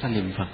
à, chúng ta niệm phật nam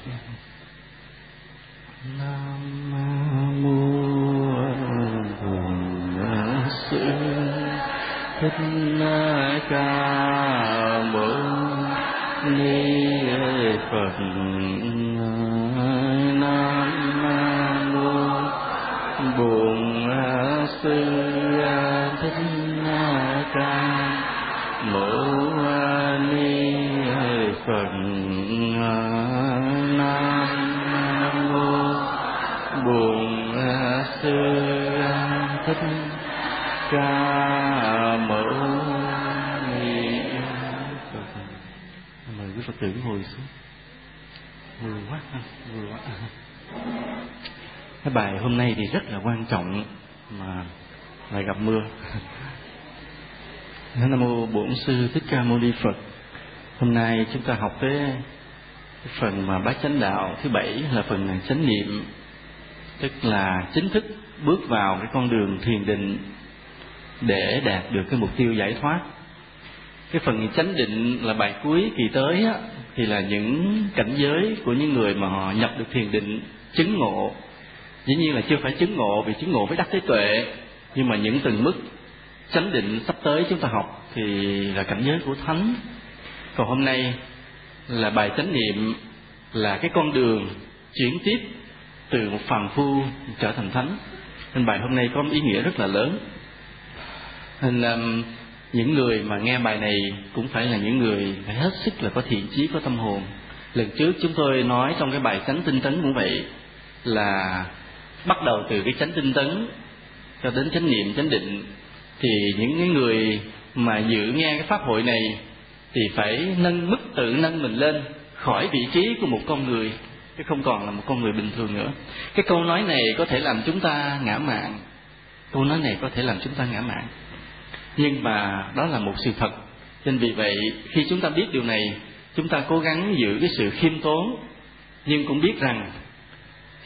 trọng mà lại gặp mưa. Nam mô bổn sư thích ca mâu ni phật. Hôm nay chúng ta học tới cái phần mà bát chánh đạo thứ bảy là phần chánh niệm tức là chính thức bước vào cái con đường thiền định để đạt được cái mục tiêu giải thoát. Cái phần chánh định là bài cuối kỳ tới á, thì là những cảnh giới của những người mà họ nhập được thiền định chứng ngộ dĩ nhiên là chưa phải chứng ngộ vì chứng ngộ với đắc thế tuệ. Nhưng mà những từng mức chánh định sắp tới chúng ta học thì là cảnh giới của thánh. Còn hôm nay là bài chánh niệm là cái con đường chuyển tiếp từ một phàm phu trở thành thánh. Nên bài hôm nay có một ý nghĩa rất là lớn. Nên um, những người mà nghe bài này cũng phải là những người phải hết sức là có thiện chí có tâm hồn. Lần trước chúng tôi nói trong cái bài chánh tinh tấn cũng vậy là bắt đầu từ cái chánh tinh tấn cho đến chánh niệm, chánh định, thì những cái người mà dự nghe cái pháp hội này thì phải nâng mức tự nâng mình lên khỏi vị trí của một con người, chứ không còn là một con người bình thường nữa. Cái câu nói này có thể làm chúng ta ngã mạn câu nói này có thể làm chúng ta ngã mạn nhưng mà đó là một sự thật. Nên vì vậy, khi chúng ta biết điều này, chúng ta cố gắng giữ cái sự khiêm tốn, nhưng cũng biết rằng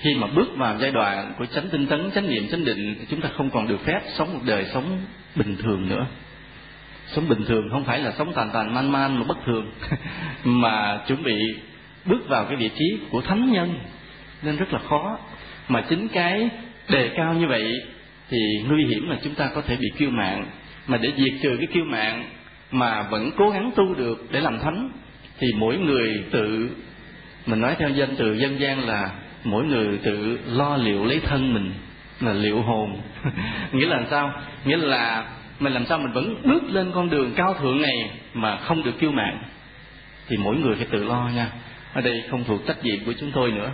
khi mà bước vào giai đoạn của chánh tinh tấn, chánh niệm, chánh định chúng ta không còn được phép sống một đời sống bình thường nữa. Sống bình thường không phải là sống tàn tàn man man mà bất thường, mà chuẩn bị bước vào cái vị trí của thánh nhân. Nên rất là khó. Mà chính cái đề cao như vậy thì nguy hiểm là chúng ta có thể bị kiêu mạng. mà để diệt trừ cái kiêu mạng mà vẫn cố gắng tu được để làm thánh, thì mỗi người tự, mình nói theo danh từ dân gian là mỗi người tự lo liệu lấy thân mình là liệu hồn. Nghĩa là sao? Nghĩa là mình làm sao mình vẫn bước lên con đường cao thượng này mà không được kiêu mạng thì mỗi người phải tự lo nha. Ở đây không thuộc trách nhiệm của chúng tôi nữa.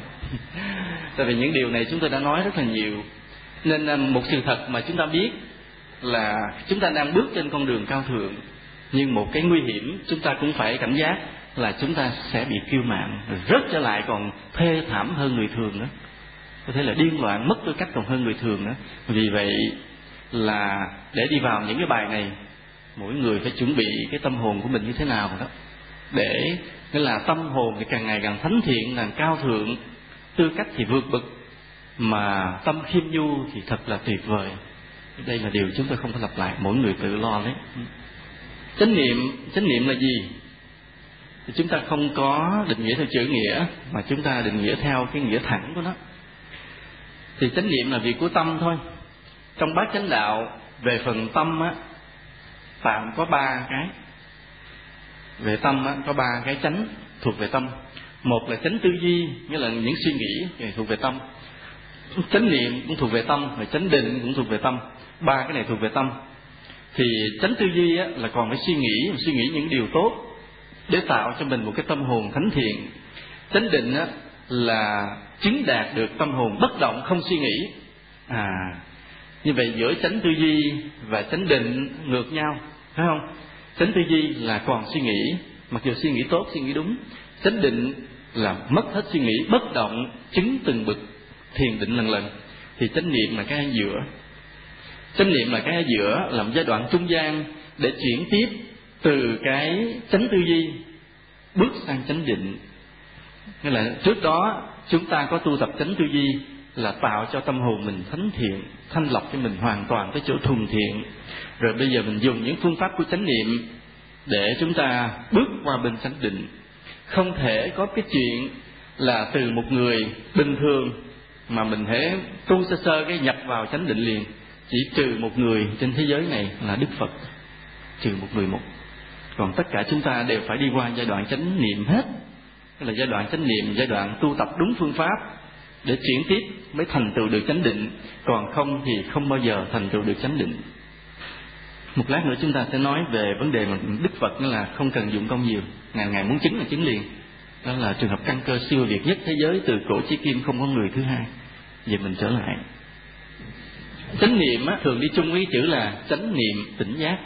Tại vì những điều này chúng tôi đã nói rất là nhiều. Nên à, một sự thật mà chúng ta biết là chúng ta đang bước trên con đường cao thượng, nhưng một cái nguy hiểm chúng ta cũng phải cảnh giác là chúng ta sẽ bị kiêu mạn, rớt trở lại còn thê thảm hơn người thường nữa. Có thể là điên loạn, mất tư cách còn hơn người thường nữa. Vì vậy là để đi vào những cái bài này, mỗi người phải chuẩn bị cái tâm hồn của mình như thế nào đó. Để, nghĩa là tâm hồn thì càng ngày càng thánh thiện, càng cao thượng, tư cách thì vượt bậc, mà tâm khiêm nhu thì thật là tuyệt vời. Đây là điều chúng tôi không thể lặp lại, mỗi người tự lo đấy. Chánh niệm chánh niệm là gì? Thì chúng ta không có định nghĩa theo chữ nghĩa mà chúng ta định nghĩa theo cái nghĩa thẳng của nó. Thì chánh niệm là việc của tâm thôi. Trong bát chánh đạo về phần tâm á tạm có ba cái. Về tâm á có ba cái chánh thuộc về tâm. Một là chánh tư duy nghĩa là những suy nghĩ thuộc về tâm. Chánh niệm cũng thuộc về tâm và chánh định cũng thuộc về tâm. Ba cái này thuộc về tâm. Thì chánh tư duy á, là còn phải suy nghĩ suy nghĩ những điều tốt để tạo cho mình một cái tâm hồn thánh thiện. Chánh định á, là chứng đạt được tâm hồn bất động không suy nghĩ. À như vậy giữa chánh tư duy và chánh định ngược nhau phải không? Chánh tư duy là còn suy nghĩ mặc dù suy nghĩ tốt suy nghĩ đúng. Chánh định là mất hết suy nghĩ bất động chứng từng bực thiền định lần lần. Thì chánh niệm là cái ở giữa. Chánh niệm là cái ở giữa làm giai đoạn trung gian để chuyển tiếp từ cái chánh tư duy bước sang chánh định. Nghĩa là trước đó chúng ta có tu tập chánh tư duy là tạo cho tâm hồn mình thánh thiện, thanh lọc cho mình hoàn toàn cái chỗ thuần thiện. Rồi bây giờ mình dùng những phương pháp của chánh niệm để chúng ta bước qua bên chánh định. Không thể có cái chuyện là từ một người bình thường mà mình thể tu sơ sơ cái nhập vào chánh định liền, chỉ trừ một người trên thế giới này là đức phật, trừ một người một còn tất cả chúng ta đều phải đi qua giai đoạn chánh niệm hết. Đây là giai đoạn chánh niệm giai đoạn tu tập đúng phương pháp để chuyển tiếp mới thành tựu được chánh định. Còn không thì không bao giờ thành tựu được chánh định. Một lát nữa chúng ta sẽ nói về vấn đề mà đức phật là không cần dụng công nhiều. Ngày ngày muốn chứng là chứng liền. Đó là trường hợp căn cơ siêu việt nhất thế giới từ cổ chí kim không có người thứ hai. Vậy mình trở lại. Chánh niệm á, thường đi chung với chữ là chánh niệm tỉnh giác.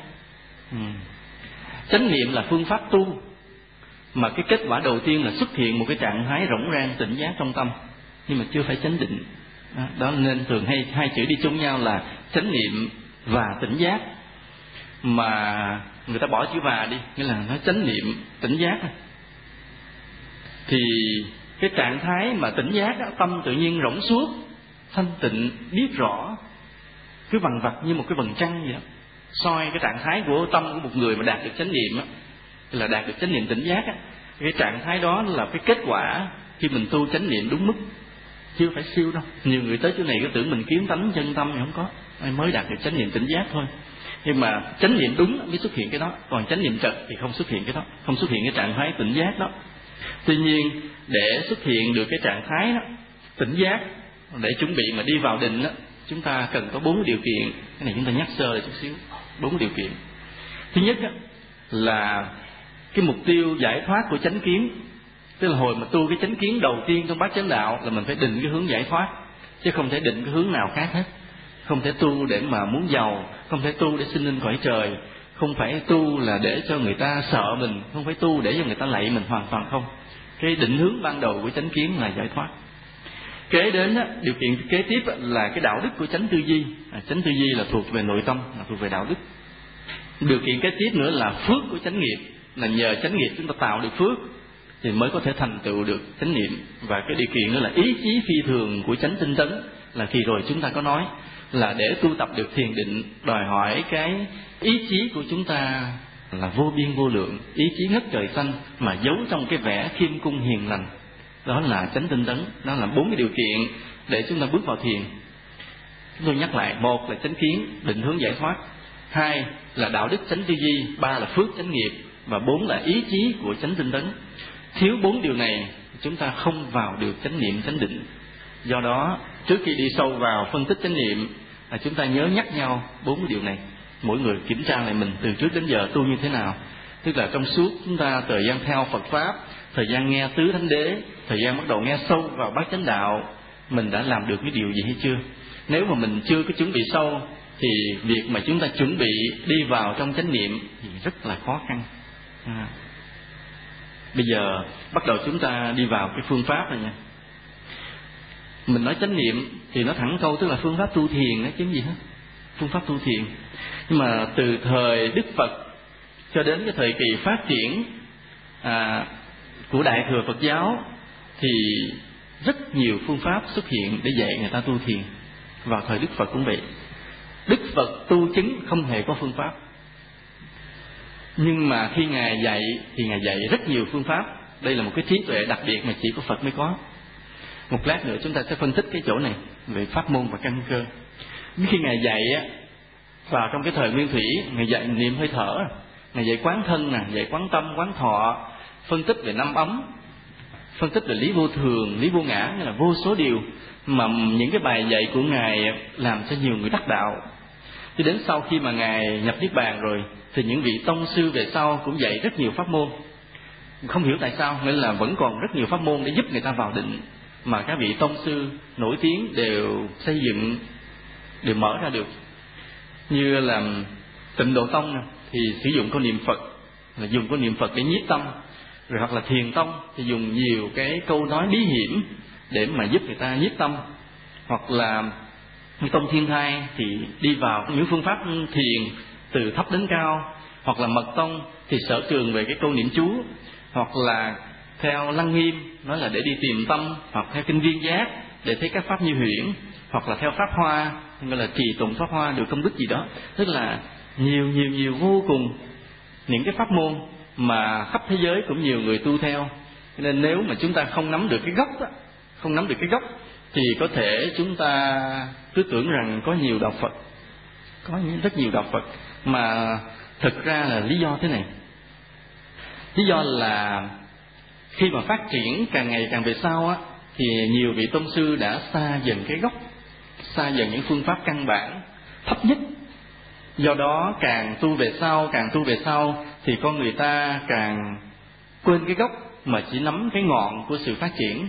Ừ chánh niệm là phương pháp tu. Mà cái kết quả đầu tiên là xuất hiện một cái trạng thái rỗng rang tỉnh giác trong tâm. Nhưng mà chưa phải chánh định. Đó, đó nên thường hay hai chữ đi chung nhau là chánh niệm và tỉnh giác. Mà người ta bỏ chữ và đi nghĩa là nó chánh niệm tỉnh giác thì cái trạng thái mà tỉnh giác đó, tâm tự nhiên rỗng suốt thanh tịnh biết rõ cứ vằn vặt như một cái vầng trăng vậy đó soi cái trạng thái của tâm của một người mà đạt được chánh niệm á, là đạt được chánh niệm tỉnh giác á, cái trạng thái đó là cái kết quả khi mình tu chánh niệm đúng mức chưa phải siêu đâu. Nhiều người tới chỗ này cứ tưởng mình kiếm tánh, chân tâm thì không có mới đạt được chánh niệm tỉnh giác thôi. Nhưng mà chánh niệm đúng mới xuất hiện cái đó, còn chánh niệm trật thì không xuất hiện cái đó, không xuất hiện cái trạng thái tỉnh giác đó. Tuy nhiên, để xuất hiện được cái trạng thái đó, tỉnh giác, để chuẩn bị mà đi vào định đó chúng ta cần có bốn điều kiện. Cái này chúng ta nhắc sơ lại chút xíu bốn điều kiện. Thứ nhất là cái mục tiêu giải thoát của chánh kiến tức là hồi mà tu cái chánh kiến đầu tiên trong bát chánh đạo là mình phải định cái hướng giải thoát chứ không thể định cái hướng nào khác hết. Không thể tu để mà muốn giàu không thể tu để sinh lên cõi trời không phải tu là để cho người ta sợ mình không phải tu để cho người ta lạy mình hoàn toàn không. Cái định hướng ban đầu của chánh kiến là giải thoát. Kế đến á, điều kiện kế tiếp á, là cái đạo đức của chánh tư duy. À, chánh tư duy là thuộc về nội tâm là thuộc về đạo đức điều kiện kế tiếp nữa là phước của chánh nghiệp, là nhờ chánh nghiệp chúng ta tạo được phước thì mới có thể thành tựu được chánh niệm. Và cái điều kiện nữa là ý chí phi thường của chánh tinh tấn là khi rồi chúng ta có nói là để tu tập được thiền định, đòi hỏi cái ý chí của chúng ta là vô biên vô lượng, ý chí ngất trời xanh mà giấu trong cái vẻ khiêm cung hiền lành. Đó là chánh tinh tấn, đó là bốn cái điều kiện để chúng ta bước vào thiền. Chúng tôi nhắc lại, một là chánh kiến, định hướng giải thoát hai là đạo đức chánh tư duy, ba là phước chánh nghiệp, và bốn là ý chí của chánh tinh tấn. Thiếu bốn điều này, chúng ta không vào được chánh niệm chánh định. Do đó, trước khi đi sâu vào phân tích chánh niệm là chúng ta nhớ nhắc nhau bốn cái điều này. Mỗi người kiểm tra lại mình từ trước đến giờ, tu như thế nào. Tức là trong suốt chúng ta, thời gian theo Phật pháp, thời gian nghe tứ thánh đế, thời gian bắt đầu nghe sâu vào bát chánh đạo, mình đã làm được cái điều gì hay chưa? Nếu mà mình chưa có chuẩn bị sâu thì việc mà chúng ta chuẩn bị đi vào trong chánh niệm thì rất là khó khăn. À. bây giờ bắt đầu chúng ta đi vào cái phương pháp này nha. Mình nói chánh niệm thì nó thẳng câu tức là phương pháp tu thiền đó chứ gì hết phương pháp tu thiền. Nhưng mà từ thời đức phật cho đến cái thời kỳ phát triển à, của đại thừa phật giáo thì rất nhiều phương pháp xuất hiện để dạy người ta tu thiền. Vào thời đức phật cũng vậy đức phật tu chứng không hề có phương pháp. Nhưng mà khi ngài dạy thì ngài dạy rất nhiều phương pháp. Đây là một cái trí tuệ đặc biệt mà chỉ có phật mới có. Một lát nữa chúng ta sẽ phân tích cái chỗ này về pháp môn và căn cơ. Khi ngài dạy á, vào trong cái thời nguyên thủy, ngài dạy niệm hơi thở, ngài dạy quán thân nè, dạy quán tâm, quán thọ, phân tích về năm ấm, phân tích về lý vô thường, lý vô ngã, nghĩa là vô số điều mà những cái bài dạy của ngài làm cho nhiều người đắc đạo cho đến sau khi mà ngài nhập niết bàn rồi, thì những vị tông sư về sau cũng dạy rất nhiều pháp môn. Không hiểu tại sao, nên là vẫn còn rất nhiều pháp môn để giúp người ta vào định, mà các vị tông sư nổi tiếng đều xây dựng, đều mở ra được. Như là tịnh độ tông thì sử dụng câu niệm phật, là dùng câu niệm phật để nhiếp tâm. Rồi hoặc là thiền tông thì dùng nhiều cái câu nói bí hiểm để mà giúp người ta nhiếp tâm. Hoặc là tông thiên thai thì đi vào những phương pháp thiền từ thấp đến cao hoặc là mật tông thì sở trường về cái câu niệm chú hoặc là theo lăng nghiêm nói là để đi tìm tâm hoặc theo kinh viên giác để thấy các pháp như huyễn hoặc là theo pháp hoa gọi là trì tụng pháp hoa được công đức gì đó. Tức là nhiều nhiều nhiều vô cùng những cái pháp môn mà khắp thế giới cũng nhiều người tu theo. Nên nếu mà chúng ta không nắm được cái gốc đó, không nắm được cái gốc thì có thể chúng ta cứ tưởng rằng có nhiều đạo Phật, có rất nhiều đạo Phật, mà thực ra là lý do thế này. Lý do là khi mà phát triển càng ngày càng về sau á, thì nhiều vị tôn sư đã xa dần cái gốc, xa dần những phương pháp căn bản, thấp nhất. Do đó càng tu về sau, càng tu về sau thì con người ta càng quên cái gốc mà chỉ nắm cái ngọn của sự phát triển.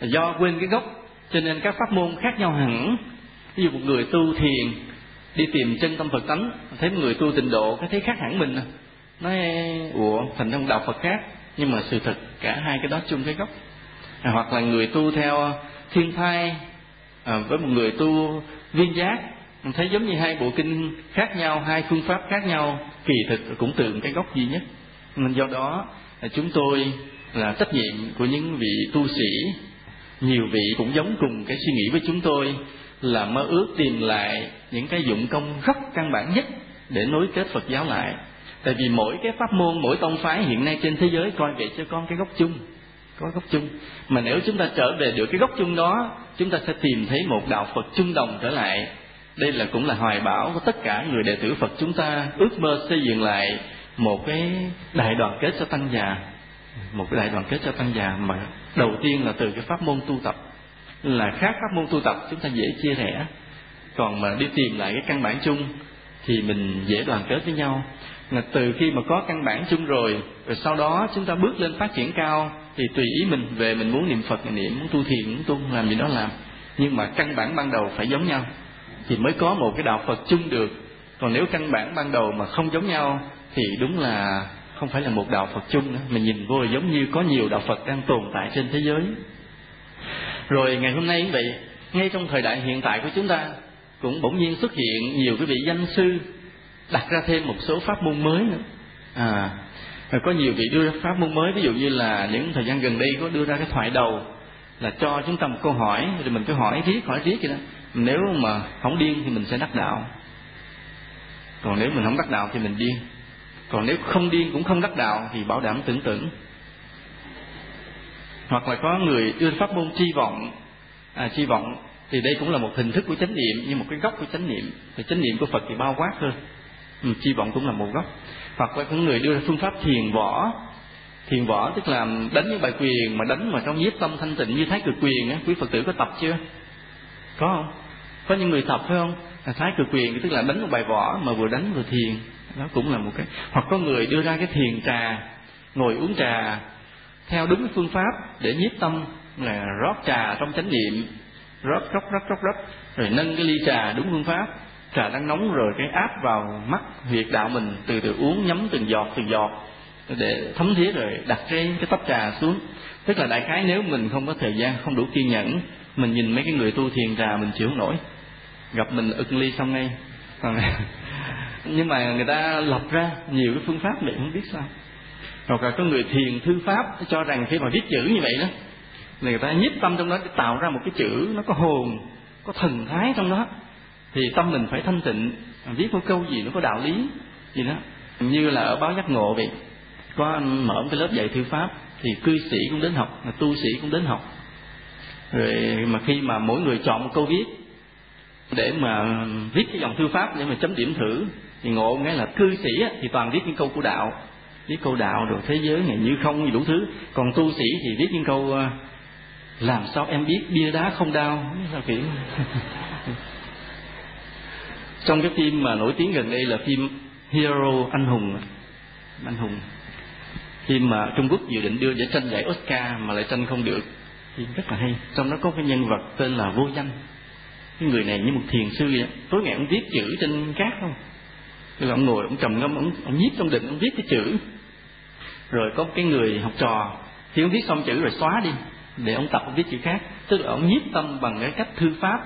Do quên cái gốc cho nên các pháp môn khác nhau hẳn. Ví dụ một người tu thiền đi tìm chân tâm phật tánh thấy một người tu tịnh độ cái thấy khác hẳn mình nói ủa thành trong đạo phật khác. Nhưng mà sự thật cả hai cái đó chung cái gốc. À, hoặc là người tu theo ờ, thiên thai à, ờ, với một người tu viên giác mình thấy giống như hai bộ kinh khác nhau hai phương pháp khác nhau kỳ thực cũng từ cái gốc duy nhất. Nên do đó à, chúng tôi là trách nhiệm của những vị tu sĩ nhiều vị cũng giống cùng cái suy nghĩ với chúng tôi là mơ ước tìm lại những cái dụng công rất căn bản nhất để nối kết Phật giáo lại. Tại vì mỗi cái pháp môn, mỗi tông phái hiện nay trên thế giới coi vậy cho con cái gốc chung, có gốc chung. Mà nếu chúng ta trở về được cái gốc chung đó, chúng ta sẽ tìm thấy một đạo Phật chung đồng trở lại. Đây là cũng là hoài bão của tất cả người đệ tử Phật chúng ta ước mơ xây dựng lại một cái đại đoàn kết cho tăng già một cái đại đoàn kết cho tăng già mà đầu tiên là từ cái pháp môn tu tập. Là khác pháp môn tu tập, chúng ta dễ chia rẽ. Còn mà đi tìm lại cái căn bản chung, thì mình dễ đoàn kết với nhau. Là từ khi mà có căn bản chung rồi rồi sau đó chúng ta bước lên phát triển cao, thì tùy ý mình về mình muốn niệm phật, niệm, muốn tu thiền, muốn tu làm gì đó làm. Nhưng mà căn bản ban đầu phải giống nhau, thì mới có một cái đạo phật chung được. Còn nếu căn bản ban đầu mà không giống nhau, thì đúng là không phải là một đạo Phật chung nữa. Mà nhìn vô giống như có nhiều đạo Phật đang tồn tại trên thế giới. Rồi ngày hôm nay cũng vậy, ngay trong thời đại hiện tại của chúng ta, cũng bỗng nhiên xuất hiện nhiều cái vị danh sư, đặt ra thêm một số pháp môn mới nữa. À rồi có nhiều vị đưa ra pháp môn mới. Ví dụ như là những thời gian gần đây có đưa ra cái thoại đầu, là cho chúng ta một câu hỏi, rồi mình cứ hỏi riết hỏi riết vậy đó. Nếu mà không điên thì mình sẽ đắc đạo. Còn nếu mình không đắc đạo thì mình điên còn nếu không điên cũng không đắc đạo thì bảo đảm tưởng tưởng hoặc là có người đưa pháp môn chi vọng à, chi vọng thì đây cũng là một hình thức của chánh niệm như một cái gốc của chánh niệm. Thì chánh niệm của phật thì bao quát hơn. Ừ, chi vọng cũng là một gốc. Hoặc là có người đưa ra phương pháp thiền võ. Thiền võ tức là đánh những bài quyền mà đánh mà trong nhiếp tâm thanh tịnh như thái cực quyền á. Quý phật tử có tập chưa? Có không? Có những người tập phải không? Là thái cực quyền tức là đánh một bài võ mà vừa đánh vừa thiền đó cũng là một cái hoặc có người đưa ra cái thiền trà, ngồi uống trà theo đúng phương pháp để nhiếp tâm là rót trà trong chánh niệm, rót rót rót rót rót, rồi nâng cái ly trà đúng phương pháp. Trà đang nóng rồi cái áp vào mắt huyệt đạo mình, từ từ uống nhấm từng giọt từng giọt để thấm thía rồi đặt trên cái tách trà xuống. Tức là đại khái nếu mình không có thời gian, không đủ kiên nhẫn, mình nhìn mấy cái người tu thiền trà mình chịu không nổi. Gặp mình ực ly xong ngay nhưng mà người ta lập ra nhiều cái phương pháp để không biết sao. Hoặc là có người thiền thư pháp cho rằng khi mà viết chữ như vậy đó người ta nhiếp tâm trong đó để tạo ra một cái chữ nó có hồn, có thần thái trong đó, thì tâm mình phải thanh tịnh, viết một câu gì nó có đạo lý, gì đó. Như là ở báo giác ngộ vậy, có mở một cái lớp dạy thư pháp, thì cư sĩ cũng đến học tu sĩ cũng đến học. Rồi mà khi mà mỗi người chọn một câu viết, để mà viết cái dòng thư pháp để mà chấm điểm thử thì ngộ nghe là cư sĩ thì toàn viết những câu của đạo. Viết câu đạo rồi thế giới này như không như đủ thứ. Còn tu sĩ thì viết những câu ờ, làm sao em biết bia đá không đau? Sao kiểu. Trong cái phim mà nổi tiếng gần đây là phim Hero anh hùng anh hùng. Phim mà Trung Quốc dự định đưa để tranh giải Oscar mà lại tranh không được. Phim rất là hay. Trong đó có cái nhân vật tên là vô danh. Cái người này như một thiền sư vậy tối ngày ông viết chữ trên cát không? Là ông ngồi ông trầm ngâm ông, ông nhiếp trong định ông viết cái chữ. Rồi có cái người học trò thì ông viết xong chữ rồi xóa đi để ông tập ông viết chữ khác. Tức là ông nhiếp tâm bằng cái cách thư pháp.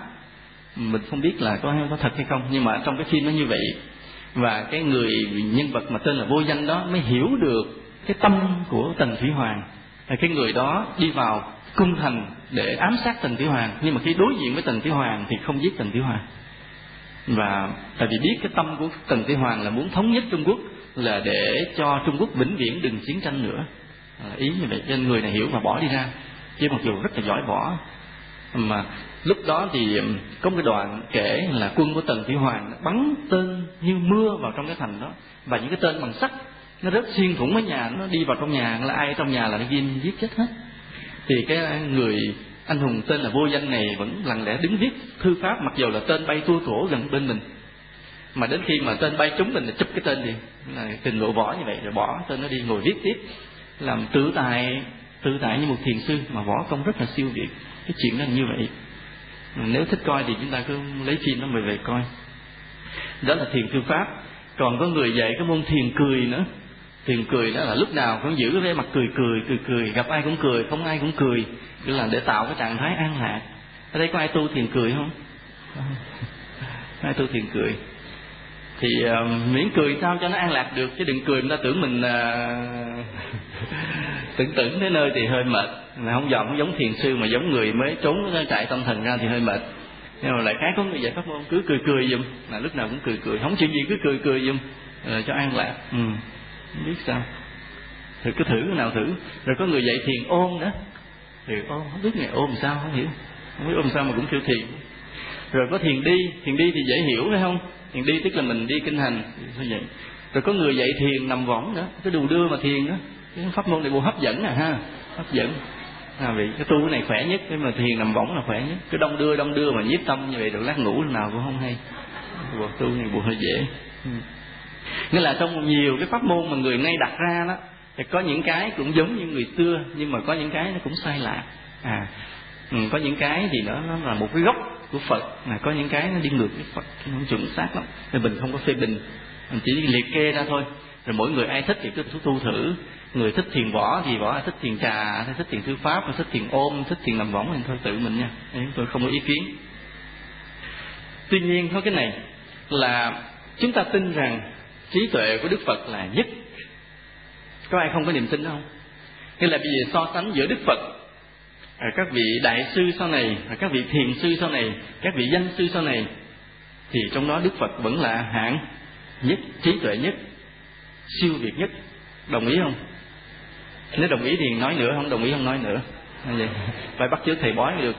Mình không biết là có có thật hay không nhưng mà trong cái phim nó như vậy. Và cái người nhân vật mà tên là vô danh đó mới hiểu được cái tâm của tần thủy hoàng. Là cái người đó đi vào cung thành để ám sát tần thủy hoàng. Nhưng mà khi đối diện với tần thủy hoàng thì không giết tần thủy hoàng và tại vì biết cái tâm của tần thủy hoàng là muốn thống nhất trung quốc là để cho trung quốc vĩnh viễn đừng chiến tranh nữa. À, ý như vậy cho nên người này hiểu và bỏ đi ra. Chứ mặc dù rất là giỏi võ. Mà lúc đó thì um, có một cái đoạn kể là quân của tần thủy hoàng bắn tên như mưa vào trong cái thành đó. Và những cái tên bằng sắt nó rất xuyên thủng cái nhà nó đi vào trong nhà. Là ai trong nhà là nó ghim giết chết hết. Thì cái người anh hùng tên là vô danh này vẫn lặng lẽ đứng viết thư pháp, mặc dù là tên bay tua thủa gần bên mình. Mà đến khi mà tên bay trúng mình là chụp cái tên đi. Là trình độ võ như vậy rồi bỏ, tên nó đi ngồi viết tiếp. Làm tự tại tự tại như một thiền sư, mà võ công rất là siêu việt. Cái chuyện đó là như vậy. Nếu thích coi thì chúng ta cứ lấy phim nó mời về coi. Đó là thiền thư pháp. Còn có người dạy cái môn thiền cười nữa thiền cười đó là lúc nào cũng giữ cái vẻ mặt cười cười cười cười. Gặp ai cũng cười không ai cũng cười. Tức là để tạo cái trạng thái an lạc. Ở đây có ai tu thiền cười không? Ai tu thiền cười? Thì uh, miễn cười sao cho nó an lạc được chứ đừng cười người ta tưởng mình uh, tưởng tưởng tới nơi thì hơi mệt. Mà không dòm không giống thiền sư mà giống người mới trốn cái trại tâm thần ra thì hơi mệt. Nhưng mà lại khác có người giải pháp môn cứ cười cười giùm. Là lúc nào cũng cười cười. Không chuyện gì cứ cười cười giùm. Uh, cho an lạc. Ừ không biết sao. Thì cứ thử cái nào thử. Rồi có người dạy thiền ôn nữa thì ôn, không biết ngày ôn sao, không hiểu. Không biết ôn sao mà cũng kêu thiền. Rồi có thiền đi. Thiền đi thì dễ hiểu, phải không? Thiền đi tức là mình đi kinh hành. Như vậy? Rồi có người dạy thiền nằm võng nữa cái đù đưa mà thiền đó. Cái pháp môn này bộ hấp dẫn à ha. Hấp dẫn. À vì cái tu cái này khỏe nhất. Cái mà thiền nằm võng là khỏe nhất. Cái đông đưa đông đưa mà nhiếp tâm như vậy được lát ngủ nào cũng không hay. Bộ tu này bộ hơi dễ. Ừ nghĩa là trong nhiều cái pháp môn mà người nay đặt ra đó thì có những cái cũng giống như người xưa nhưng mà có những cái nó cũng sai lạc à ừ, có những cái gì đó nó là một cái gốc của Phật mà có những cái nó đi ngược với Phật nó không chuẩn xác lắm. Nên mình không có phê bình mình chỉ liệt kê ra thôi. Rồi mỗi người ai thích thì cứ tu thử. Người thích thiền võ thì võ thích thiền trà hay thích thiền thư pháp hay thích thiền ôm thích thiền nằm võng thì thôi tự mình nha. Tôi không có ý kiến. Tuy nhiên thôi cái này là chúng ta tin rằng trí tuệ của đức phật là nhất. Có ai không có niềm tin không? Nghĩa là bây giờ so sánh giữa đức phật à, các vị đại sư sau này à, các vị thiền sư sau này, các vị danh sư sau này, thì trong đó đức phật vẫn là hạng nhất, trí tuệ nhất, siêu việt nhất. Đồng ý không? Nếu đồng ý thì nói nữa, không đồng ý không nói nữa. Vậy, phải bắt chước thầy bói mới được.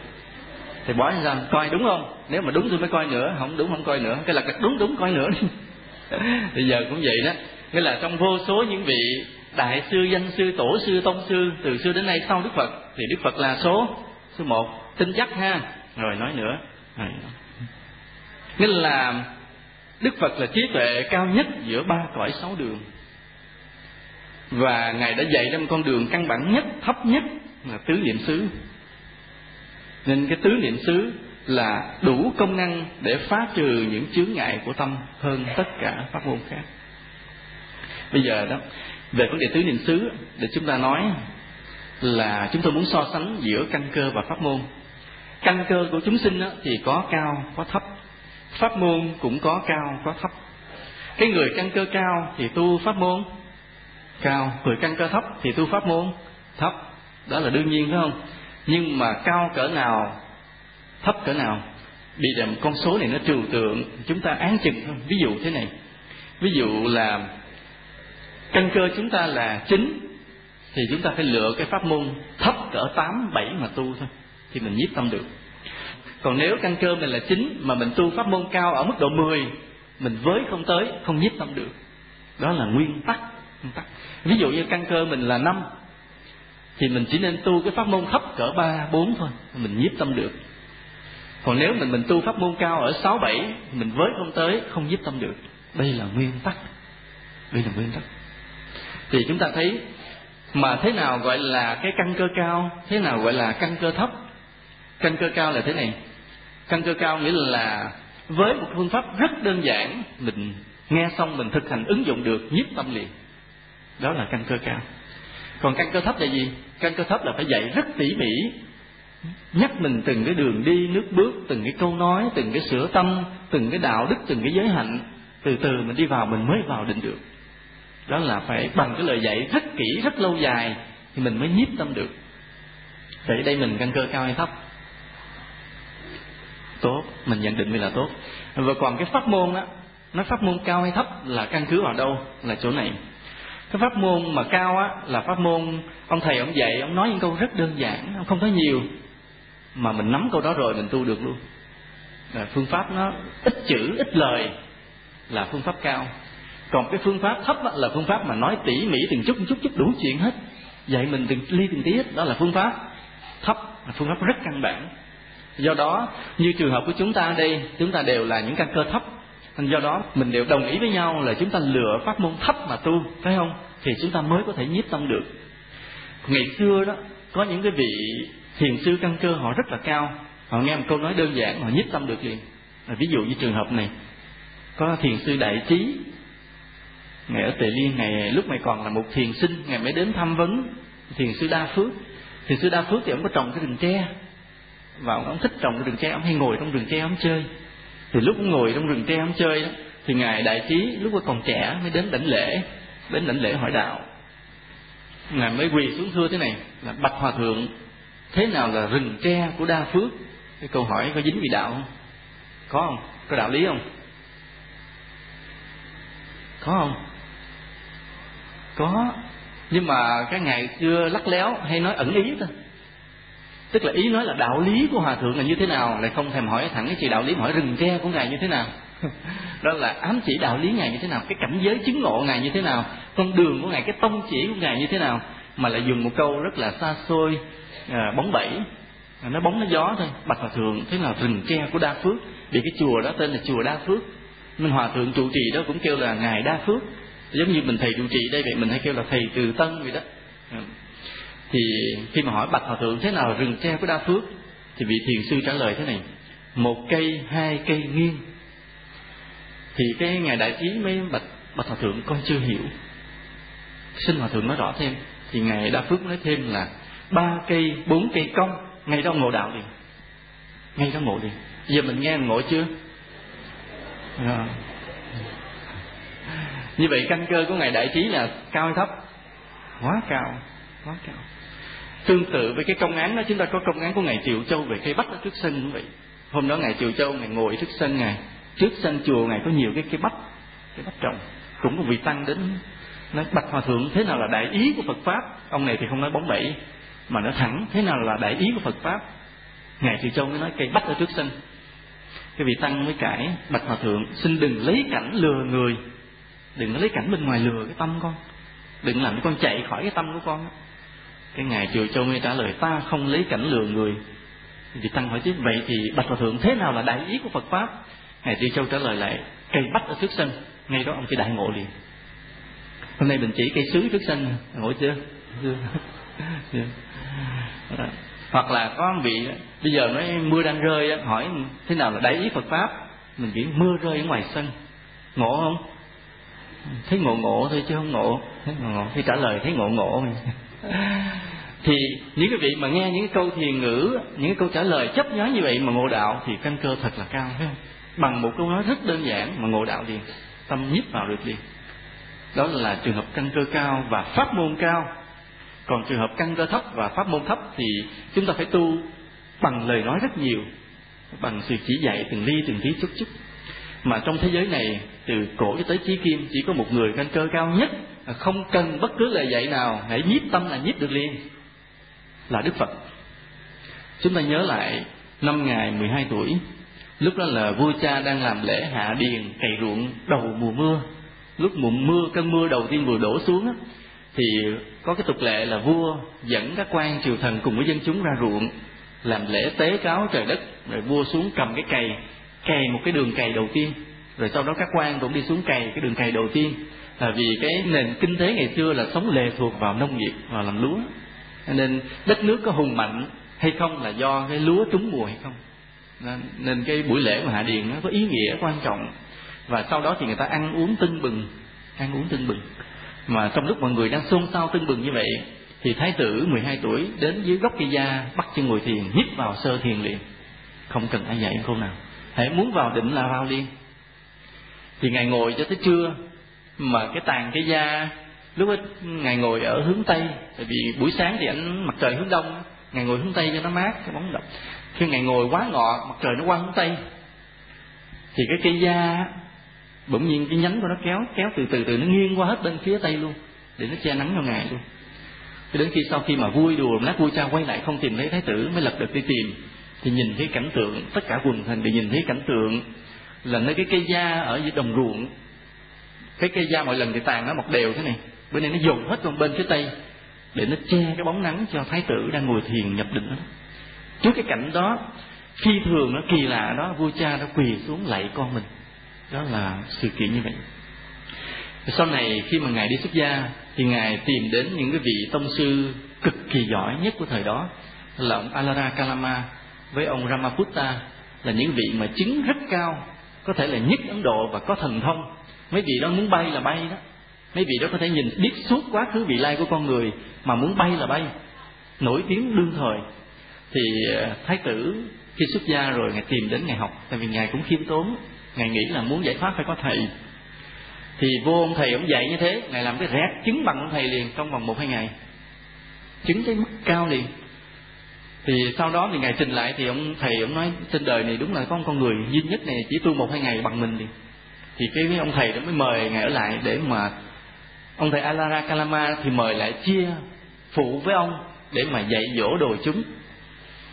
Thầy bói sao? Coi đúng không? Nếu mà đúng tôi mới coi nữa, không đúng không coi nữa. Cái là đúng đúng, coi nữa. đi bây giờ cũng vậy đó. Nghĩa là trong vô số những vị đại sư, danh sư, tổ sư, tông sư, từ xưa đến nay sau đức phật, thì đức phật là số số một. Tin chắc ha. Rồi nói nữa. Rồi. nghĩa là đức phật là trí tuệ cao nhất giữa ba cõi sáu đường. Và ngài đã dạy ra một con đường căn bản nhất, thấp nhất là tứ niệm xứ. Nên cái tứ niệm xứ là đủ công năng để phá trừ những chướng ngại của tâm hơn tất cả pháp môn khác. Bây giờ đó, về vấn đề tứ niệm xứ, để chúng ta nói là chúng tôi muốn so sánh giữa căn cơ và pháp môn. Căn cơ của chúng sinh thì có cao, có thấp. Pháp môn cũng có cao, có thấp. Cái người căn cơ cao thì tu pháp môn. Cao, người căn cơ thấp thì tu pháp môn. Thấp, đó là đương nhiên, phải không? Nhưng mà cao cỡ nào thấp cỡ nào. Bị làm con số này nó trừu tượng, chúng ta án chừng thôi. Ví dụ thế này. Ví dụ là căn cơ chúng ta là chính, thì chúng ta phải lựa cái pháp môn thấp cỡ tám, bảy mà tu thôi, thì mình nhiếp tâm được. Còn nếu căn cơ mình là chính mà mình tu pháp môn cao ở mức độ 10 mình với không tới, không nhiếp tâm được. Đó là nguyên tắc. Nguyên tắc. Ví dụ như căn cơ mình là năm, thì mình chỉ nên tu cái pháp môn thấp cỡ ba, bốn thôi, mình nhiếp tâm được còn nếu mình mình tu pháp môn cao ở sáu bảy, mình với không tới, không giúp tâm được. Đây là nguyên tắc. Đây là nguyên tắc. Thì chúng ta thấy, mà thế nào gọi là cái căn cơ cao, thế nào gọi là căn cơ thấp? Căn cơ cao là thế này. Căn cơ cao nghĩa là với một phương pháp rất đơn giản, mình nghe xong, mình thực hành, ứng dụng được, nhiếp tâm liền. Đó là căn cơ cao. Còn căn cơ thấp là gì? Căn cơ thấp là phải dạy rất tỉ mỉ nhắc mình từng cái đường đi, nước bước, từng cái câu nói, từng cái sửa tâm, từng cái đạo đức, từng cái giới hạnh, từ từ mình đi vào mình mới vào định được. Đó là phải bằng cái lời dạy rất kỹ, rất lâu dài thì mình mới nhiếp tâm được. Vậy đây mình căn cơ cao hay thấp? Tốt, mình nhận định mình là tốt. Và còn cái pháp môn đó nó pháp môn cao hay thấp là căn cứ vào đâu? Là chỗ này. Cái pháp môn mà cao á là pháp môn, ông thầy ông dạy, ông nói những câu rất đơn giản ông không nói nhiều mà mình nắm câu đó rồi mình tu được luôn. Là phương pháp nó ít chữ, ít lời là phương pháp cao. Còn cái phương pháp thấp là phương pháp mà nói tỉ mỉ từng chút chút chút đủ chuyện hết. Dạy mình từng ly từng tí đó là phương pháp thấp, là phương pháp rất căn bản. Do đó, như trường hợp của chúng ta đây, chúng ta đều là những căn cơ thấp. Do đó, mình đều đồng ý với nhau là chúng ta lựa pháp môn thấp mà tu, phải không? Thì chúng ta mới có thể nhiếp tâm được. Ngày xưa đó, có những cái vị thiền sư căn cơ họ rất là cao. Họ nghe một câu nói đơn giản họ nhiếp tâm được liền. Ví dụ như trường hợp này. Có thiền sư đại trí. Ngày ở tề liên ngày lúc mày còn là một thiền sinh ngày mới đến tham vấn thiền sư đa phước. Thiền sư đa phước thì ông có trồng cái rừng tre. Và ông, thích trồng cái rừng tre ông hay ngồi trong rừng tre ông chơi. Thì lúc ông ngồi trong rừng tre ông chơi đó, thì ngài đại trí lúc còn trẻ mới đến đảnh lễ đến đảnh lễ hỏi đạo. Ngài mới quỳ xuống thưa thế này là bạch hòa thượng thế nào là rừng tre của đa phước? Cái câu hỏi có dính vị đạo không? Có không? Có đạo lý không? Có không? Có. Nhưng mà cái ngày xưa lắc léo hay nói ẩn ý thôi tức là ý nói là đạo lý của hòa thượng là như thế nào, lại không thèm hỏi thẳng cái chị đạo lý, hỏi rừng tre của ngài như thế nào. Đó là ám chỉ đạo lý ngài như thế nào, cái cảnh giới chứng ngộ ngài như thế nào, con đường của ngài, cái tông chỉ của ngài như thế nào, mà lại dùng một câu rất là xa xôi à, bóng bẫy. À, nó bóng nó gió thôi. Bạch hòa thượng thế nào rừng tre của đa phước. Vì cái chùa đó tên là chùa đa phước. Minh hòa thượng trụ trì đó cũng kêu là ngài đa phước. Giống như mình thầy trụ trì đây vậy mình hay kêu là thầy từ tân vậy đó. À, thì khi mà hỏi bạch hòa thượng thế nào rừng tre của đa phước? Thì vị thiền sư trả lời thế này một cây hai cây nghiêng. Thì cái ngài đại trí mấy bạch bạch hòa thượng con chưa hiểu. Xin hòa thượng nói rõ thêm. Thì ngài đa phước nói thêm là ba cây bốn cây công, ngay đó ngộ đạo liền. Ngay đó ngộ liền. Giờ mình nghe ngộ chưa? À. như vậy căn cơ của ngài đại trí là cao hay thấp? Quá cao quá cao. Tương tự với cái công án đó, chúng ta có công án của ngài triệu châu về cây bách ở trước sân cũng vậy. Hôm đó ngài triệu châu, ngài ngồi trước sân ngài. Trước sân chùa ngài có nhiều cái cây bách cái bách trồng. Cũng có vị tăng đến. Nói bạch hòa thượng thế nào là đại ý của phật pháp? Ông này thì không nói bóng bẩy mà nó thẳng thế nào là đại ý của phật pháp? Ngài triệu châu mới nói cây bách ở trước sân. Cái vị tăng mới cãi bạch hòa thượng xin đừng lấy cảnh lừa người. Đừng lấy cảnh bên ngoài lừa cái tâm con. Đừng làm cho con chạy khỏi cái tâm của con. Cái ngài chùa châu mới trả lời ta không lấy cảnh lừa người. Vị tăng hỏi tiếp vậy thì bạch hòa thượng thế nào là đại ý của phật pháp? Ngài chùa châu trả lời lại cây bách ở trước sân ngay đó ông chỉ đại ngộ liền. Hôm nay mình chỉ cây sứ trước sân ngộ chưa. Chưa, hoặc là có vị bây giờ nói mưa đang rơi hỏi thế nào là đại ý phật pháp? Mình chỉ mưa rơi ở ngoài sân. Ngộ không? Thấy ngộ ngộ thôi chứ không ngộ. Thấy ngộ ngộ thì trả lời, thấy ngộ ngộ. Thì những cái vị mà nghe những câu thiền ngữ, những cái câu trả lời chấp nhớ như vậy mà ngộ đạo thì căn cơ thật là cao, phải không? Bằng một câu nói rất đơn giản mà ngộ đạo liền tâm nhíp vào được liền đó là trường hợp căn cơ cao và pháp môn cao còn trường hợp căn cơ thấp và pháp môn thấp thì chúng ta phải tu bằng lời nói rất nhiều, bằng sự chỉ dạy từng ly từng tí chút chút. Mà trong thế giới này, từ cổ cho tới chí kim, chỉ có một người căn cơ cao nhất à, không cần bất cứ lời dạy nào, hãy nhiếp tâm là nhiếp được liền, là đức phật. Chúng ta nhớ lại năm ngày 12 tuổi, lúc đó là vua cha đang làm lễ hạ điền cày ruộng đầu mùa mưa. Lúc mùa mưa, cơn mưa đầu tiên vừa đổ xuống thì có cái tục lệ là vua dẫn các quan triều thần cùng với dân chúng ra ruộng, làm lễ tế cáo trời đất, rồi vua xuống cầm cái cày cày một cái đường cày đầu tiên. Rồi sau đó các quan cũng đi xuống cày cái đường cày đầu tiên. Là vì cái nền kinh tế ngày xưa là sống lệ thuộc vào nông nghiệp và làm lúa. Nên đất nước có hùng mạnh hay không là do cái lúa trúng mùa hay không. Nên cái buổi lễ mà hạ điền nó có ý nghĩa quan trọng. Và sau đó thì người ta ăn uống tưng bừng, ăn uống tưng bừng mà trong lúc mọi người đang xôn xao tưng bừng như vậy, thì thái tử 12 tuổi đến dưới gốc cây da, bắt chân ngồi thiền, hít vào sơ thiền liền. Không cần ai dạy câu nào. Hãy muốn vào định là vào liền. Thì ngài ngồi cho tới trưa, mà cái tàn cái da, lúc ấy ngài ngồi ở hướng tây, tại vì buổi sáng thì ánh mặt trời hướng đông, ngài ngồi hướng tây cho nó mát cái bóng đậm khi ngài ngồi quá ngọ mặt trời nó qua hướng tây, thì cái cây da bỗng nhiên cái nhánh của nó kéo kéo từ từ từ nó nghiêng qua hết bên phía tây luôn, để nó che nắng cho ngài luôn. Cho đến khi sau khi mà vui đùa, lát vui cha quay lại không tìm thấy thái tử, mới lập được đi tìm, thì nhìn thấy cảnh tượng, tất cả quần thần đều nhìn thấy cảnh tượng là nơi cái cây da ở dưới đồng ruộng. Cái cây da mọi lần thì tàn nó mọc đều thế này, bữa nay nó dồn hết trong bên phía tây, để nó che cái bóng nắng cho thái tử đang ngồi thiền nhập định đó. Trước cái cảnh đó phi thường nó kỳ lạ đó, vua cha nó quỳ xuống lạy con mình đó là sự kiện như vậy. Sau này khi mà ngài đi xuất gia, thì ngài tìm đến những cái vị tông sư cực kỳ giỏi nhất của thời đó, là ông Alara Kalama với ông Ramaputta, là những vị mà chứng rất cao, có thể là nhất Ấn Độ và có thần thông. Mấy vị đó muốn bay là bay đó. Mấy vị đó có thể nhìn biết suốt quá khứ vị lai của con người mà muốn bay là bay. Nổi tiếng đương thời. Thì ờ, thái tử khi xuất gia rồi, ngài tìm đến ngài học, tại vì ngài cũng khiêm tốn. Ngài nghĩ là muốn giải thoát phải có thầy. Thì vô ông thầy ông dạy như thế, ngài làm cái rét chứng bằng ông thầy liền trong vòng một, hai ngày. Chứng cái mức cao liền. Thì sau đó thì ngài trình lại thì ông thầy ông nói, trên đời này đúng là có một con người duy nhất này chỉ tu một, hai ngày bằng mình liền. Thì cái ông thầy đó mới mời ngài ở lại để mà ông thầy Alara Kalama thì mời lại chia phụ với ông để mà dạy dỗ đồ chúng.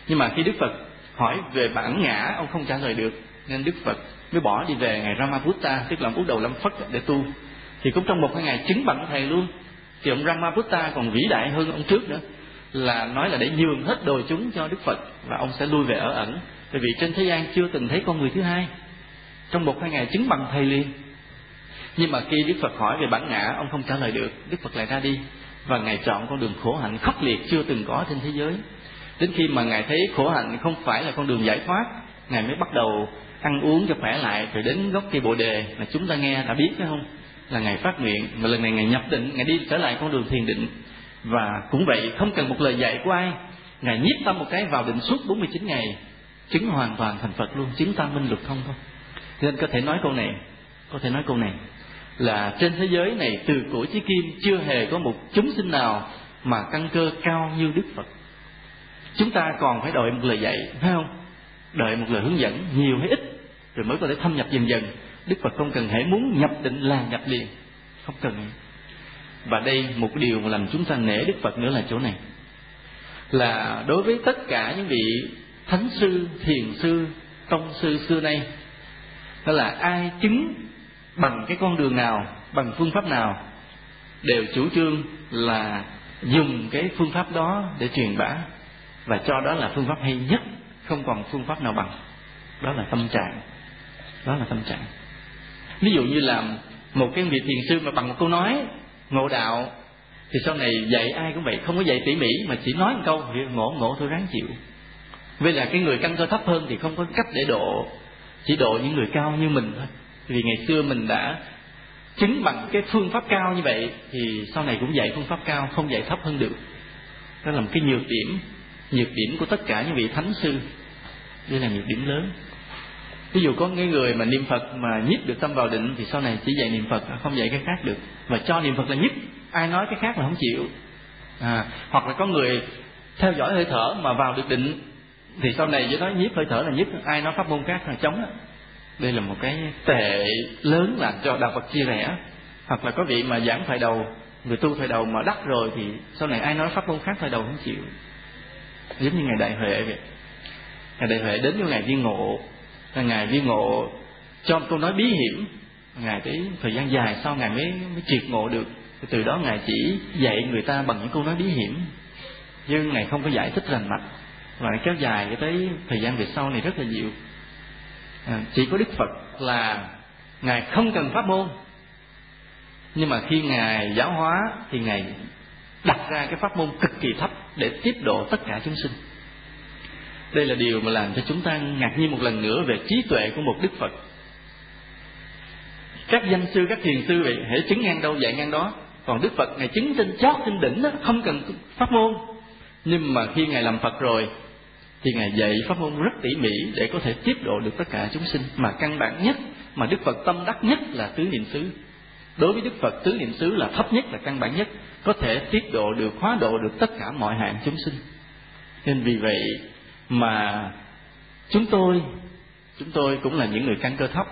Nhưng mà khi Đức Phật hỏi về bản ngã, ông không trả lời được. Nên Đức Phật mới bỏ đi về ngày Ramaputta tức là ông đầu lâm phất để tu. Thì cũng trong một hai ngày chứng bằng thầy luôn. Thì ông Ramaputta còn vĩ đại hơn ông trước nữa, là nói là để nhường hết đồ chúng cho Đức Phật và ông sẽ lui về ở ẩn. Bởi vì trên thế gian chưa từng thấy con người thứ hai. Trong một hai ngày chứng bằng thầy liền. Nhưng mà khi Đức Phật hỏi về bản ngã, ông không trả lời được. Đức Phật lại ra đi. Và ngài chọn con đường khổ hạnh khốc liệt chưa từng có trên thế giới đến khi mà ngài thấy khổ hạnh không phải là con đường giải thoát, ngài mới bắt đầu ăn uống cho khỏe lại, rồi đến gốc cây bồ đề mà chúng ta nghe đã biết, phải không? Là ngài phát nguyện, mà lần này ngài nhập định, ngài đi trở lại con đường thiền định. Và cũng vậy, không cần một lời dạy của ai, ngài nhiếp tâm một cái vào định suốt 49 ngày, chứng hoàn toàn thành Phật luôn, chứng tam minh luật thông thôi. Nên có thể nói câu này, có thể nói câu này, là trên thế giới này từ cổ chí kim chưa hề có một chúng sinh nào mà căn cơ cao như Đức Phật chúng ta còn phải đợi một lời dạy, phải không? Đợi một lời hướng dẫn, nhiều hay ít, rồi mới có thể thâm nhập dần dần. Đức phật không cần hãy muốn nhập định là nhập liền. Không cần. Và đây một điều mà làm chúng ta nể đức phật nữa là chỗ này. Là đối với tất cả những vị thánh sư, thiền sư, tông sư xưa nay, đó là ai chứng bằng cái con đường nào, bằng phương pháp nào, đều chủ trương là dùng cái phương pháp đó để truyền bá và cho đó là phương pháp hay nhất, không còn phương pháp nào bằng. Đó là tâm trạng. Đó là tâm trạng. Ví dụ như là một cái vị thiền sư mà bằng một câu nói, ngộ đạo, thì sau này dạy ai cũng vậy, không có dạy tỉ mỉ, mà chỉ nói một câu thì ngộ ngộ thôi ráng chịu. Với là cái người căn cơ thấp hơn thì không có cách để độ, chỉ độ những người cao như mình thôi. Vì ngày xưa mình đã chứng bằng cái phương pháp cao như vậy, thì sau này cũng dạy phương pháp cao, không dạy thấp hơn được. Đó là một cái nhược điểm nhược điểm của tất cả những vị thánh sư đây là nhược điểm lớn. Ví dụ có cái người mà niệm phật mà nhất được tâm vào định thì sau này chỉ dạy niệm phật không dạy cái khác được. Và cho niệm phật là nhất ai nói cái khác là không chịu. À, hoặc là có người theo dõi hơi thở mà vào được định thì sau này với nói nhiếp hơi thở là nhiếp ai nói pháp môn khác là chống đây là một cái tệ lớn làm cho đạo phật chia rẽ. Hoặc là có vị mà giảng phải đầu người tu thoại đầu mà đắc rồi thì sau này ai nói pháp môn khác thoại đầu không chịu giống như ngày đại huệ vậy. Ngày đại huệ đến với ngày viên ngộ. Là ngày viên ngộ cho câu nói bí hiểm. Ngài tới thời gian dài sau ngài mới mới triệt ngộ được. Từ đó ngài chỉ dạy người ta bằng những câu nói bí hiểm. Nhưng ngài không có giải thích rành mạch. Và kéo dài cho tới thời gian về sau này rất là nhiều. À, chỉ có đức phật là ngài không cần pháp môn. Nhưng mà khi ngài giáo hóa thì ngài đặt ra cái pháp môn cực kỳ thấp để tiếp độ tất cả chúng sinh. Đây là điều mà làm cho chúng ta ngạc nhiên một lần nữa về trí tuệ của một đức phật. Các danh sư, các thiền sư vậy hãy chứng ngang đâu, dạy ngang đó. Còn đức phật, ngài chứng trên chót, trên đỉnh đó, không cần pháp môn. Nhưng mà khi ngài làm phật rồi, thì ngài dạy pháp môn rất tỉ mỉ để có thể tiếp độ được tất cả chúng sinh. Mà căn bản nhất, mà đức phật tâm đắc nhất là tứ niệm xứ. Đối với đức phật, tứ niệm xứ là thấp nhất, là căn bản nhất có thể tiết độ được, hóa độ được tất cả mọi hạng chúng sinh. Nên vì vậy mà chúng tôi chúng tôi cũng là những người căn cơ thấp.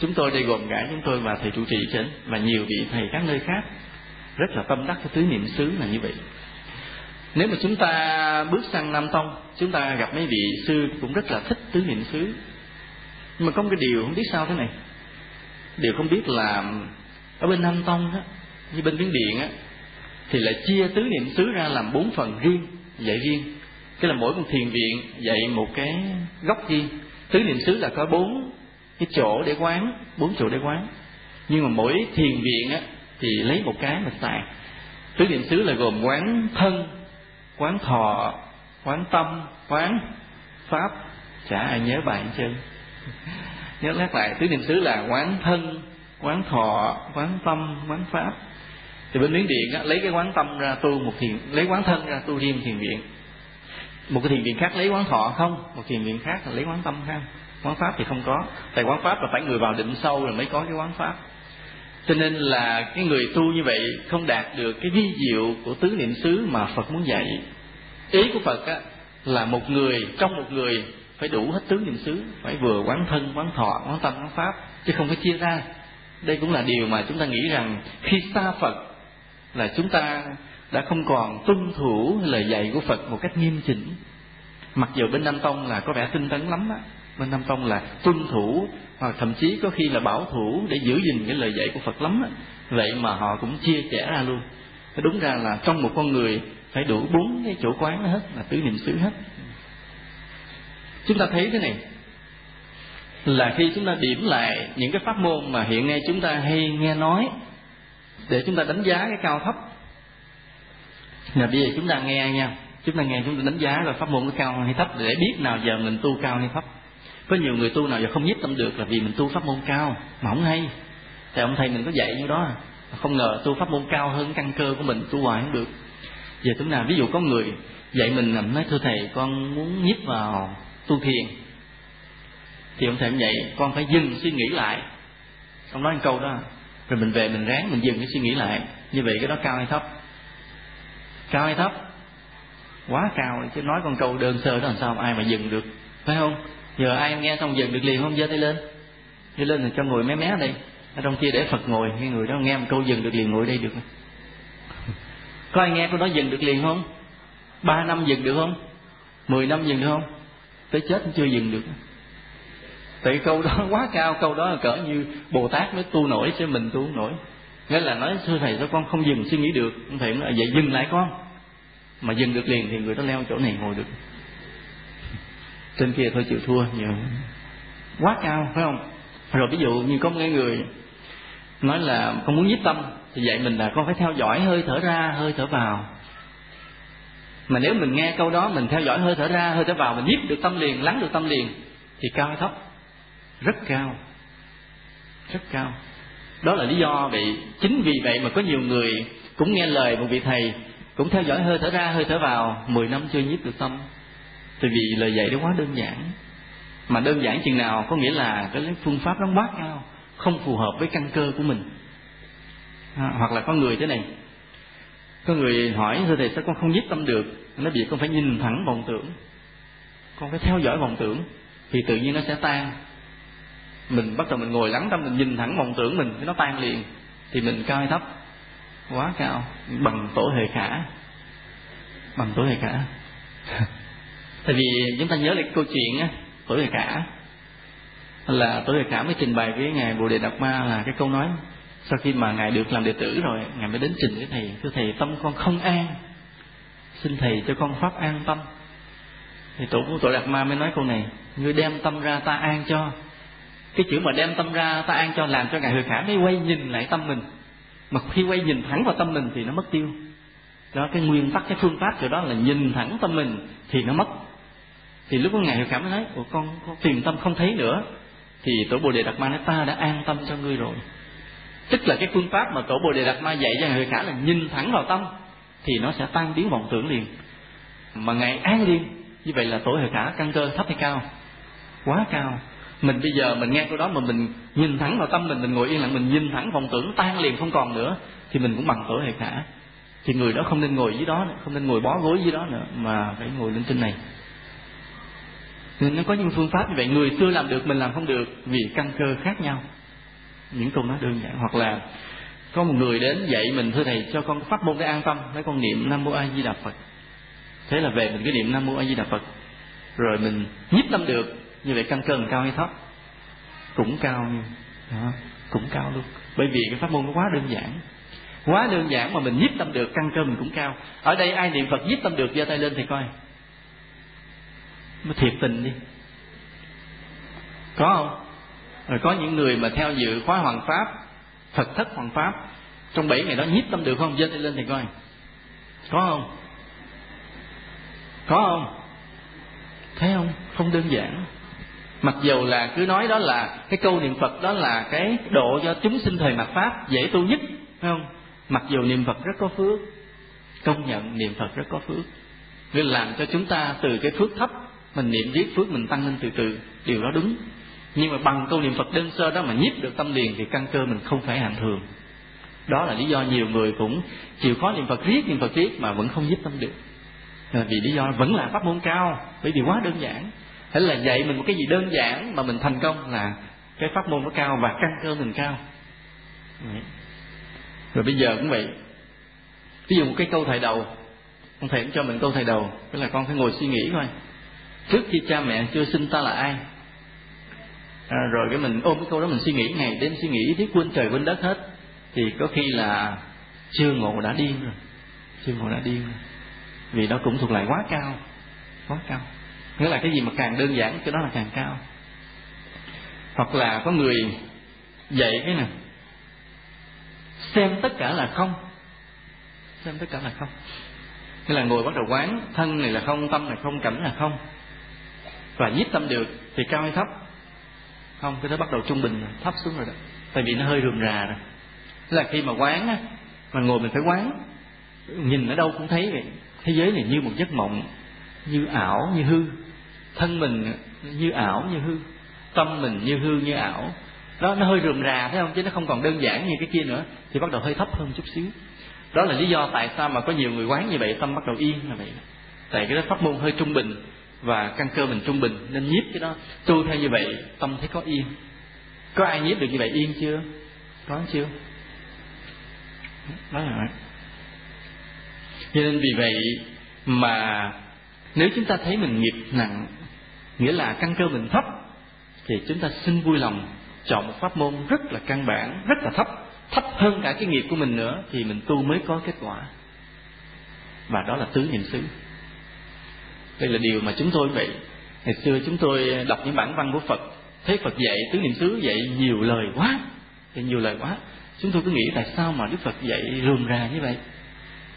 Chúng tôi đây gồm cả chúng tôi và thầy trụ trì trên, và nhiều vị thầy các nơi khác. Rất là tâm đắc cái tứ niệm xứ là như vậy. Nếu mà chúng ta bước sang nam tông, chúng ta gặp mấy vị sư cũng rất là thích tứ niệm xứ. Nhưng mà có một cái điều không biết sao thế này. Điều không biết là ở bên nam tông á như bên miến điện á thì lại chia tứ niệm xứ ra làm bốn phần riêng, dạy riêng. Cái là mỗi một thiền viện dạy một cái góc riêng. Tứ niệm xứ là có bốn cái chỗ để quán, bốn chỗ để quán. Nhưng mà mỗi thiền viện á, thì lấy một cái mà xài. Tứ niệm xứ là gồm quán thân, quán thọ, quán tâm, quán pháp. Chả ai nhớ bài chứ nhớ lát lại, tứ niệm xứ là quán thân, quán thọ, quán tâm, quán pháp thì bên miến điện á, lấy cái quán tâm ra tu một thiền lấy quán thân ra tu riêng thiền viện. Một cái thiền viện khác lấy quán thọ không? Một thiền viện khác là lấy quán tâm không quán pháp thì không có. Tại quán pháp là phải người vào định sâu rồi mới có cái quán pháp. Cho nên là cái người tu như vậy không đạt được cái vi diệu của tứ niệm xứ mà phật muốn dạy. Ý của phật á, là một người trong một người phải đủ hết tứ niệm xứ phải vừa quán thân quán thọ quán tâm quán pháp chứ không phải chia ra. Đây cũng là điều mà chúng ta nghĩ rằng khi xa phật là chúng ta đã không còn tuân thủ lời dạy của phật một cách nghiêm chỉnh. Mặc dù bên nam tông là có vẻ tinh tấn lắm á, bên nam tông là tuân thủ, hoặc thậm chí có khi là bảo thủ để giữ gìn cái lời dạy của phật lắm á. Vậy mà họ cũng chia sẻ ra luôn. Đúng ra là trong một con người phải đủ bốn cái chỗ quán hết, là tứ niệm xứ hết. Chúng ta thấy thế này, là khi chúng ta điểm lại những cái pháp môn mà hiện nay chúng ta hay nghe nói để chúng ta đánh giá cái cao thấp. Là bây giờ chúng ta nghe nha. Chúng ta nghe, chúng ta đánh giá là pháp môn có cao hay thấp để biết nào giờ mình tu cao hay thấp. Có nhiều người tu nào giờ không nhiếp tâm được là vì mình tu pháp môn cao, mà không hay. Thì ông thầy mình có dạy như đó, không ngờ tu pháp môn cao hơn căn cơ của mình, tu hoài không được. Giờ chúng nào ví dụ có người dạy mình nói, thưa thầy, con muốn nhiếp vào tu thiền. Thì ông thầy cũng vậy, con phải dừng suy nghĩ lại. Ông nói một câu đó rồi mình về mình ráng, mình dừng cái suy nghĩ lại. Như vậy cái đó cao hay thấp? Cao hay thấp? Quá cao chứ. Nói con câu đơn sơ đó làm sao ai mà dừng được, phải không? Giờ ai nghe xong dừng được liền không? Giơ tay lên. Giơ lên là cho ngồi mé mé đây ở trong kia để phật ngồi, cái người đó nghe một câu dừng được liền ngồi đây được. Có ai nghe câu đó dừng được liền không? Ba năm dừng được không? Mười năm dừng được không? Tới chết cũng chưa dừng được tại câu đó quá cao, câu đó là cỡ như bồ tát mới tu nổi chứ mình tu không nổi. Nghĩa là nói, thưa thầy, sao con không dừng suy nghĩ được? Thầy nói à, vậy dừng lại con. Mà dừng được liền thì người đó leo chỗ này ngồi được. Trên kia thôi chịu thua nhiều quá cao, phải không? Rồi ví dụ như có một người nói là con muốn nhiếp tâm, thì vậy mình là con phải theo dõi hơi thở ra, hơi thở vào. Mà nếu mình nghe câu đó, mình theo dõi hơi thở ra, hơi thở vào, mình nhiếp được tâm liền, lắng được tâm liền, thì cao hay thấp? Rất cao rất cao. Đó là lý do vậy chính vì vậy mà có nhiều người cũng nghe lời một vị thầy cũng theo dõi hơi thở ra hơi thở vào mười năm chưa nhiếp được tâm. Tại vì lời dạy đó quá đơn giản. Mà đơn giản chừng nào có nghĩa là cái phương pháp nó quá cao không phù hợp với căn cơ của mình. À, hoặc là có người thế này có người hỏi thưa thầy sao con không nhiếp tâm được? Nó bị con phải nhìn thẳng vọng tưởng. Con phải theo dõi vọng tưởng thì tự nhiên nó sẽ tan mình bắt đầu mình ngồi lắng tâm, mình nhìn thẳng vọng tưởng mình nó tan liền. Thì mình cao hay thấp. Quá cao. Bằng tổ hệ khả. Bằng tổ hệ khả. Tại vì chúng ta nhớ lại câu chuyện á, tổ hệ khả. Là tổ hệ khả mới trình bày với ngài bồ đề đạt ma là cái câu nói, sau khi mà ngài được làm đệ tử rồi, ngài mới đến trình với thầy, thưa thầy, tâm con không an. Xin thầy cho con pháp an tâm. Thì tổ của tổ đạt ma mới nói câu này, ngươi đem tâm ra ta an cho cái chữ mà đem tâm ra ta an cho làm cho ngài huệ khả mới quay nhìn lại tâm mình. Mà khi quay nhìn thẳng vào tâm mình thì nó mất tiêu. Đó cái nguyên tắc cái phương pháp chỗ đó là nhìn thẳng tâm mình thì nó mất. Thì lúc đó ngài huệ khả mới nói của con, con tìm tâm không thấy nữa? Thì tổ bồ đề đạt ma nói ta đã an tâm cho ngươi rồi. Tức là cái phương pháp mà tổ bồ đề đạt ma dạy cho ngài huệ khả là nhìn thẳng vào tâm thì nó sẽ tan biến vọng tưởng liền. Mà ngài an liền. Như vậy là tổ huệ khả căn cơ thấp hay cao? Quá cao mình bây giờ mình nghe câu đó mà mình nhìn thẳng vào tâm mình mình ngồi yên lặng mình nhìn thẳng vọng tưởng tan liền không còn nữa thì mình cũng bằng tuổi hệ khả thì người đó không nên ngồi dưới đó nữa, không nên ngồi bó gối dưới đó nữa mà phải ngồi lên trên này. Nên nó có những phương pháp như vậy người xưa làm được mình làm không được vì căn cơ khác nhau. Những câu nói đơn giản hoặc là có một người đến dạy mình thưa thầy cho con pháp môn để an tâm nói con niệm nam mô a di đà phật. Thế là về mình cứ niệm nam mô a di đà phật. Rồi mình nhiếp tâm được như vậy căn cơ mình cao hay thấp? Cũng cao như đó, cũng cao luôn. Bởi vì cái pháp môn nó quá đơn giản. Quá đơn giản mà mình nhiếp tâm được căn cơ mình cũng cao. Ở đây ai niệm phật nhiếp tâm được giơ tay lên thì coi. Nó thiệt tình đi. Có không? Rồi có những người mà theo dự khóa hoàng pháp thật thất hoàng pháp trong bảy ngày đó nhiếp tâm được không? Giơ tay lên thì coi. Có không? Có không? Thấy không? Không đơn giản mặc dù là cứ nói đó là cái câu niệm phật, đó là cái độ cho chúng sinh thời mặt pháp dễ tu nhất, phải không? Mặc dù niệm phật rất có phước, công nhận niệm phật rất có phước. Nên làm cho chúng ta từ cái phước thấp, mình niệm giết phước mình tăng lên từ từ, điều đó đúng. Nhưng mà bằng câu niệm phật đơn sơ đó mà nhiếp được tâm liền thì căn cơ mình không phải hạng thường. Đó là lý do nhiều người cũng chịu khó niệm phật riết, niệm phật riết mà vẫn không nhiếp tâm được. Là vì lý do vẫn là pháp môn cao, bởi vì quá đơn giản hay là dạy mình một cái gì đơn giản mà mình thành công là cái pháp môn nó cao và căn cơ mình cao. Rồi bây giờ cũng vậy. Ví dụ một cái câu thầy đầu ông thầy cũng cho mình câu thầy đầu tức là con phải ngồi suy nghĩ thôi. trước khi cha mẹ chưa sinh ta là ai? À, rồi cái mình ôm cái câu đó mình suy nghĩ ngày đêm suy nghĩ thiết quên trời quên đất hết thì có khi là chưa ngộ đã điên rồi. Chưa ngộ đã điên rồi. Vì nó cũng thuộc lại quá cao quá cao nghĩa là cái gì mà càng đơn giản, cái đó là càng cao. Hoặc là có người dạy cái này xem tất cả là không. Xem tất cả là không. Nghĩa là ngồi bắt đầu quán, thân này là không, tâm này không, cảnh là không. Và nhiếp tâm được thì cao hay thấp? Không, cái đó bắt đầu trung bình rồi, thấp xuống rồi đó. Tại vì nó hơi rườm rà rồi. Tức là khi mà quán á, mà ngồi mình phải quán, nhìn ở đâu cũng thấy vậy. Thế giới này như một giấc mộng, như ảo, như hư thân mình như ảo, như hư, tâm mình như hư, như ảo. Đó, nó hơi rườm rà, thấy không? Chứ nó không còn đơn giản như cái kia nữa, thì bắt đầu hơi thấp hơn chút xíu. Đó là lý do tại sao mà có nhiều người quán như vậy, tâm bắt đầu yên là vậy. Tại cái đó pháp môn hơi trung bình và căn cơ mình trung bình, nên nhiếp cái đó. Tu theo như vậy, tâm thấy có yên. Có ai nhiếp được như vậy, yên chưa? Có chưa? Đó là cho nên vì vậy mà nếu chúng ta thấy mình nghiệp nặng nghĩa là căn cơ mình thấp, thì chúng ta xin vui lòng chọn một pháp môn rất là căn bản, rất là thấp thấp hơn cả cái nghiệp của mình nữa, thì mình tu mới có kết quả. Và đó là tứ niệm xứ. Đây là điều mà chúng tôi vậy. Ngày xưa chúng tôi đọc những bản văn của phật, thấy phật dạy tứ niệm xứ dạy nhiều lời quá, dạy nhiều lời quá. Chúng tôi cứ nghĩ tại sao mà đức phật dạy rườm rà như vậy?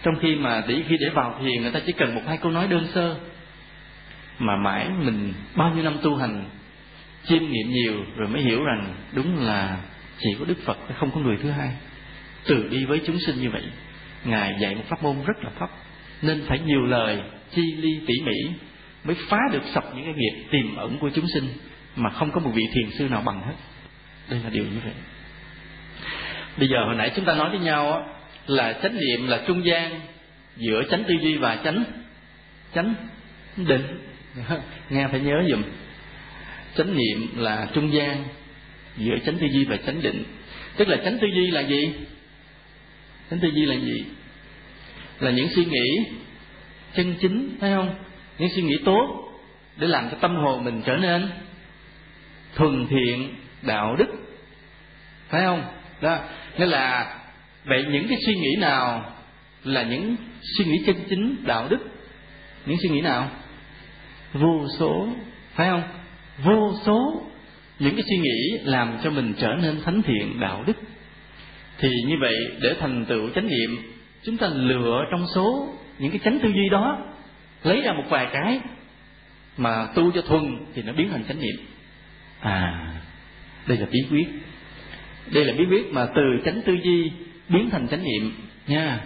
Trong khi mà để khi để vào thiền, người ta chỉ cần một hai câu nói đơn sơ mà mãi mình bao nhiêu năm tu hành chiêm nghiệm nhiều rồi mới hiểu rằng đúng là chỉ có đức phật không có người thứ hai. Từ đi với chúng sinh như vậy ngài dạy một pháp môn rất là thấp nên phải nhiều lời chi ly tỉ mỉ mới phá được sập những cái nghiệp tiềm ẩn của chúng sinh mà không có một vị thiền sư nào bằng hết. Đây là điều như vậy. Bây giờ hồi nãy chúng ta nói với nhau á, là chánh niệm là trung gian giữa chánh tư duy và chánh chánh định. nghe phải nhớ dùm. Chánh niệm là trung gian giữa chánh tư duy và chánh định. Tức là chánh tư duy là gì? Chánh tư duy là gì? Là những suy nghĩ chân chính, phải không? Những suy nghĩ tốt để làm cho tâm hồn mình trở nên thuần thiện, đạo đức, phải không? Đó. Nên là vậy những cái suy nghĩ nào là những suy nghĩ chân chính, đạo đức? Những suy nghĩ nào? Vô số, phải không? Vô số những cái suy nghĩ làm cho mình trở nên thánh thiện, đạo đức. Thì như vậy, để thành tựu chánh niệm, chúng ta lựa trong số những cái chánh tư duy đó, lấy ra một vài cái mà tu cho thuần thì nó biến thành chánh niệm. À đây là bí quyết. Đây là bí quyết mà từ chánh tư duy biến thành chánh niệm nha.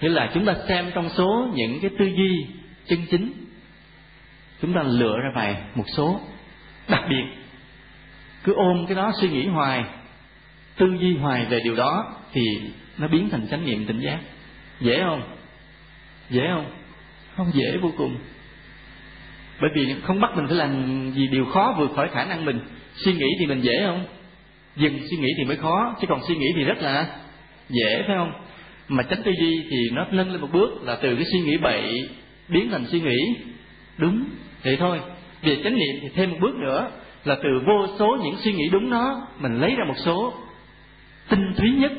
Nghĩa là chúng ta xem trong số những cái tư duy chân chính chúng ta lựa ra vài một số. Đặc biệt, cứ ôm cái đó suy nghĩ hoài, tư duy hoài về điều đó thì nó biến thành chánh niệm tỉnh giác. Dễ không? Dễ không? Không dễ vô cùng. Bởi vì không bắt mình phải làm gì điều khó vượt khỏi khả năng mình. Suy nghĩ thì mình dễ không? Dừng suy nghĩ thì mới khó, chứ còn suy nghĩ thì rất là dễ, phải không? Mà tránh tư duy thì nó nâng lên một bước là từ cái suy nghĩ bậy biến thành suy nghĩ đúng vậy thôi, về chánh niệm thì thêm một bước nữa là từ vô số những suy nghĩ đúng đó, mình lấy ra một số tinh túy nhất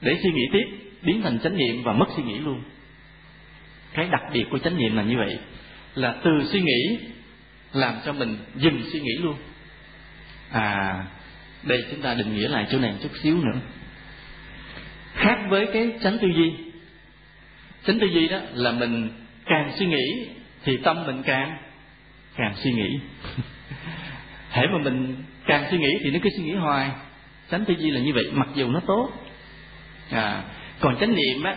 để suy nghĩ tiếp, biến thành chánh niệm và mất suy nghĩ luôn. Cái đặc biệt của chánh niệm là như vậy, là từ suy nghĩ làm cho mình dừng suy nghĩ luôn. À đây chúng ta định nghĩa lại chỗ này chút xíu nữa. Khác với cái chánh tư duy, chánh tư duy đó là mình càng suy nghĩ thì tâm mình càng càng suy nghĩ. Hễ mà mình càng suy nghĩ thì nó cứ suy nghĩ hoài. Tránh tư duy là như vậy, mặc dù nó tốt. À còn chánh niệm á,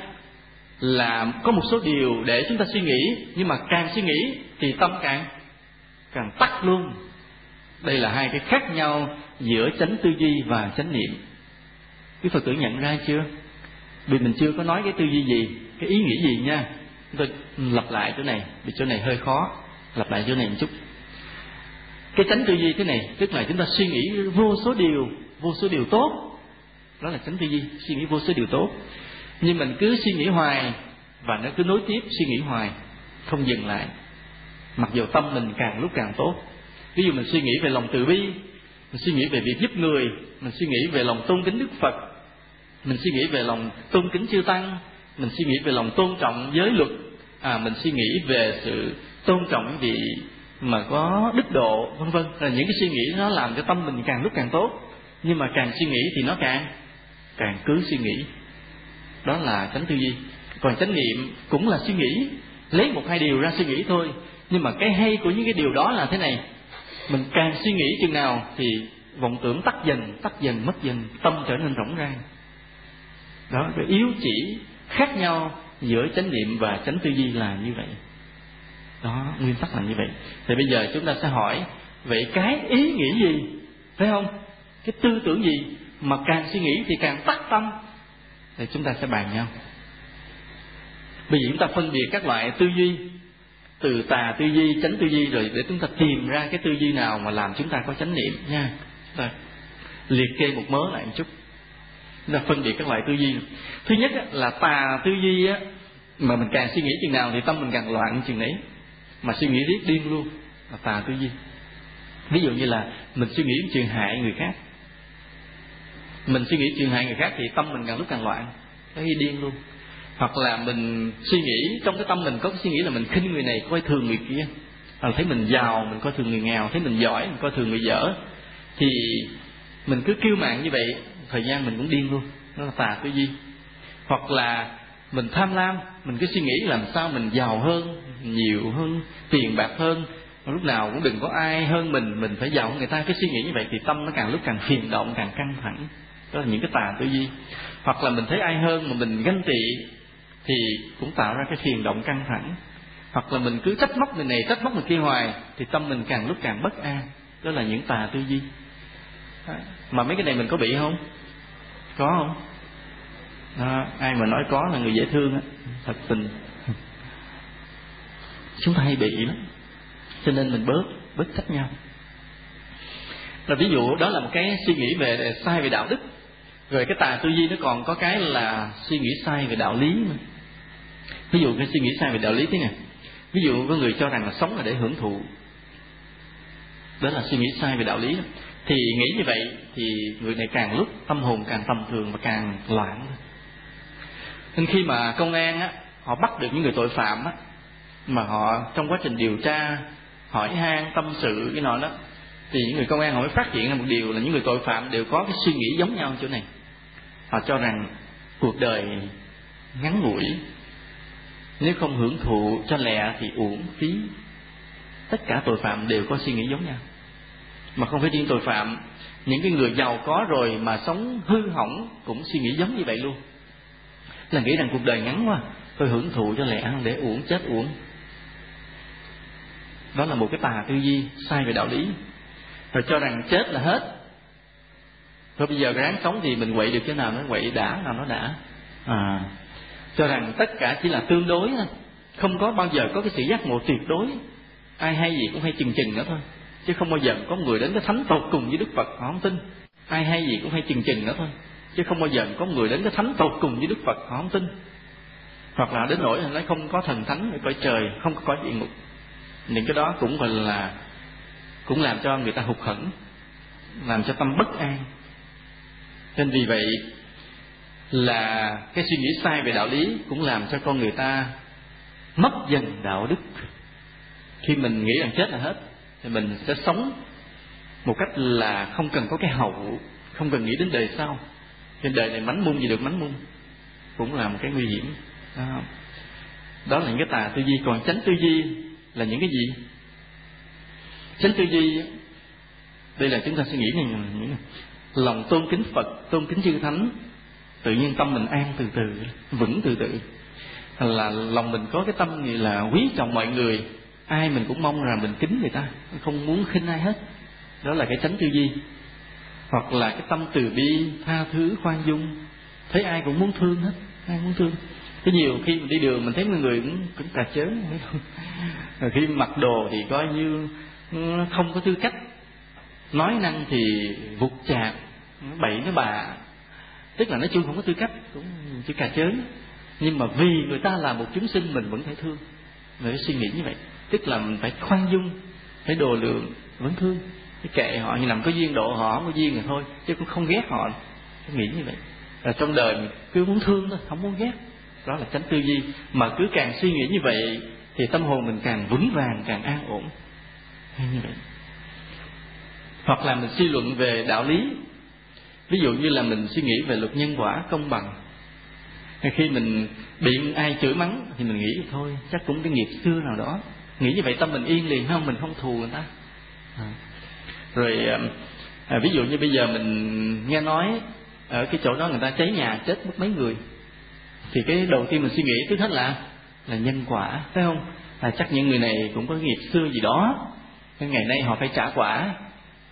là có một số điều để chúng ta suy nghĩ, nhưng mà càng suy nghĩ thì tâm càng càng tắt luôn. Đây là hai cái khác nhau giữa chánh tư duy và chánh niệm. Quý phật tử nhận ra chưa? Vì mình chưa có nói cái tư duy gì, cái ý nghĩ gì nha. Tôi lặp lại chỗ này, vì chỗ này hơi khó lặp lại chỗ này một chút cái tránh tư duy thế này tức là chúng ta suy nghĩ vô số điều vô số điều tốt đó là tránh tư duy suy nghĩ vô số điều tốt nhưng mình cứ suy nghĩ hoài và nó cứ nối tiếp suy nghĩ hoài không dừng lại mặc dù tâm mình càng lúc càng tốt ví dụ mình suy nghĩ về lòng từ bi mình suy nghĩ về việc giúp người mình suy nghĩ về lòng tôn kính đức phật mình suy nghĩ về lòng tôn kính chư tăng mình suy nghĩ về lòng tôn trọng giới luật à mình suy nghĩ về sự tôn trọng những vị mà có đức độ, vân vân. Là những cái suy nghĩ nó làm cho tâm mình càng lúc càng tốt. Nhưng mà càng suy nghĩ thì nó càng càng cứ suy nghĩ. Đó là tránh tư duy. Còn chánh niệm cũng là suy nghĩ. Lấy một hai điều ra suy nghĩ thôi. Nhưng mà cái hay của những cái điều đó là thế này. Mình càng suy nghĩ chừng nào thì vọng tưởng tắt dần tắt dần, mất dần, tâm trở nên rỗng rang đó, cái yếu chỉ khác nhau giữa chánh niệm và chánh tư duy là như vậy đó, nguyên tắc là như vậy. Thì bây giờ chúng ta sẽ hỏi, vậy cái ý nghĩ gì? Phải không? Cái tư tưởng gì mà càng suy nghĩ thì càng tắt tâm? Thì chúng ta sẽ bàn nhau. Bây giờ chúng ta phân biệt các loại tư duy, từ tà tư duy, chánh tư duy rồi để chúng ta tìm ra cái tư duy nào mà làm chúng ta có chánh niệm nha. Rồi, liệt kê một mớ lại một chút. Chúng ta phân biệt các loại tư duy. Thứ nhất là tà tư duy á, mà mình càng suy nghĩ chừng nào thì tâm mình càng loạn chừng đấy mà suy nghĩ riết điên luôn. Là tà tư duy. Ví dụ như là mình suy nghĩ chuyện hại người khác. Mình suy nghĩ chuyện hại người khác thì tâm mình càng lúc càng loạn. Nó khi điên luôn. Hoặc là mình suy nghĩ, trong cái tâm mình có cái suy nghĩ là mình khinh người này, coi thường người kia. Hoặc thấy mình giàu, mình coi thường người nghèo. Thấy mình giỏi, mình coi thường người dở. Thì mình cứ kêu mạng như vậy, thời gian mình cũng điên luôn. Nó là tà tư duy. Hoặc là mình tham lam, mình cứ suy nghĩ làm sao mình giàu hơn nhiều hơn tiền bạc hơn. Lúc nào cũng đừng có ai hơn mình mình phải giàu người ta. Cứ suy nghĩ như vậy thì tâm nó càng lúc càng phiền động càng căng thẳng. Đó là những cái tà tư duy. Hoặc là mình thấy ai hơn mà mình ganh tị thì cũng tạo ra cái phiền động căng thẳng. Hoặc là mình cứ trách móc người này trách móc người kia hoài thì tâm mình càng lúc càng bất an. Đó là những tà tư duy. Mà mấy cái này mình có bị không? Có không? Đó, ai mà nói có là người dễ thương á. Thật tình chúng ta hay bị lắm. Cho nên mình bớt bớt trách nhau. Là ví dụ, đó là một cái suy nghĩ về sai về đạo đức. Rồi cái tà tư duy nó còn có cái là suy nghĩ sai về đạo lý nữa. Ví dụ cái suy nghĩ sai về đạo lý thế này. Ví dụ có người cho rằng là sống là để hưởng thụ. Đó là suy nghĩ sai về đạo lý thì nghĩ như vậy thì người này càng lúc tâm hồn càng tầm thường và càng loạn. Nên khi mà công an á, họ bắt được những người tội phạm á mà họ, trong quá trình điều tra, hỏi han tâm sự cái nọ đó, thì những người công an họ mới phát hiện ra một điều là những người tội phạm đều có cái suy nghĩ giống nhau chỗ này. Họ cho rằng cuộc đời ngắn ngủi, nếu không hưởng thụ cho lẹ thì uổng phí. Tất cả tội phạm đều có suy nghĩ giống nhau. Mà không phải riêng tội phạm, những cái người giàu có rồi mà sống hư hỏng cũng suy nghĩ giống như vậy luôn. Là nghĩ rằng cuộc đời ngắn quá, tôi hưởng thụ cho lẹ để uổng, chết uổng đó là một cái tà tư duy sai về đạo lý. Rồi cho rằng chết là hết. Rồi bây giờ ráng sống thì mình quậy được cái nào nó quậy đã, nào nó đã. À cho rằng tất cả chỉ là tương đối thôi. Không có bao giờ có cái sự giác ngộ tuyệt đối. Ai hay gì cũng hay chừng chừng nữa thôi. Chứ không bao giờ có người đến cái thánh tột cùng với đức phật, họ không tin. Ai hay gì cũng hay chừng chừng nữa thôi. Chứ không bao giờ có người đến cái thánh tột cùng với đức phật, họ không tin. Hoặc là đến nỗi nói không có thần thánh ở cõi trời, không có cõi địa ngục những cái đó cũng gọi là cũng làm cho người ta hụt hẫng làm cho tâm bất an. Nên vì vậy là cái suy nghĩ sai về đạo lý cũng làm cho con người ta mất dần đạo đức. Khi mình nghĩ rằng chết là hết thì mình sẽ sống một cách là không cần có cái hậu không cần nghĩ đến đời sau. Trên đời này mánh mung gì được mánh mung cũng là một cái nguy hiểm. Đó, đó là những cái tà tư duy. Còn tránh tư duy là những cái gì? Tránh tư duy đây là chúng ta suy nghĩ này này lòng tôn kính phật, tôn kính chư thánh, tự nhiên tâm mình an từ từ, vững từ từ. Là lòng mình có cái tâm gì là quý trọng mọi người, ai mình cũng mong rằng mình kính người ta, không muốn khinh ai hết. Đó là cái tránh tư duy. Hoặc là cái tâm từ bi, tha thứ, khoan dung, thấy ai cũng muốn thương hết, ai muốn thương cái nhiều khi mình đi đường mình thấy mọi người cũng cũng cà chớn rồi khi mặc đồ thì coi như không có tư cách. Nói năng thì vụt chạc bậy nó bà tức là nói chung không có tư cách cũng chỉ cà chớn. Nhưng mà vì người ta là một chúng sinh mình vẫn phải thương. Mình phải suy nghĩ như vậy. Tức là mình phải khoan dung phải đồ lượng vẫn thương. Cái kệ họ như làm có duyên độ họ có duyên rồi thôi chứ cũng không ghét họ. Tôi nghĩ như vậy. Là trong đời mình cứ muốn thương thôi không muốn ghét đó là tránh tư duy. Mà cứ càng suy nghĩ như vậy thì tâm hồn mình càng vững vàng càng an ổn. Như vậy. Hoặc là mình suy luận về đạo lý. Ví dụ như là mình suy nghĩ về luật nhân quả công bằng. Khi mình bị ai chửi mắng thì mình nghĩ thôi chắc cũng cái nghiệp xưa nào đó. Nghĩ như vậy tâm mình yên liền không mình không thù người ta. À. rồi à, ví dụ như bây giờ mình nghe nói ở cái chỗ đó người ta cháy nhà chết mất mấy người thì cái đầu tiên mình suy nghĩ trước hết là là nhân quả, phải không? Là chắc những người này cũng có nghiệp xưa gì đó, cái ngày nay họ phải trả quả.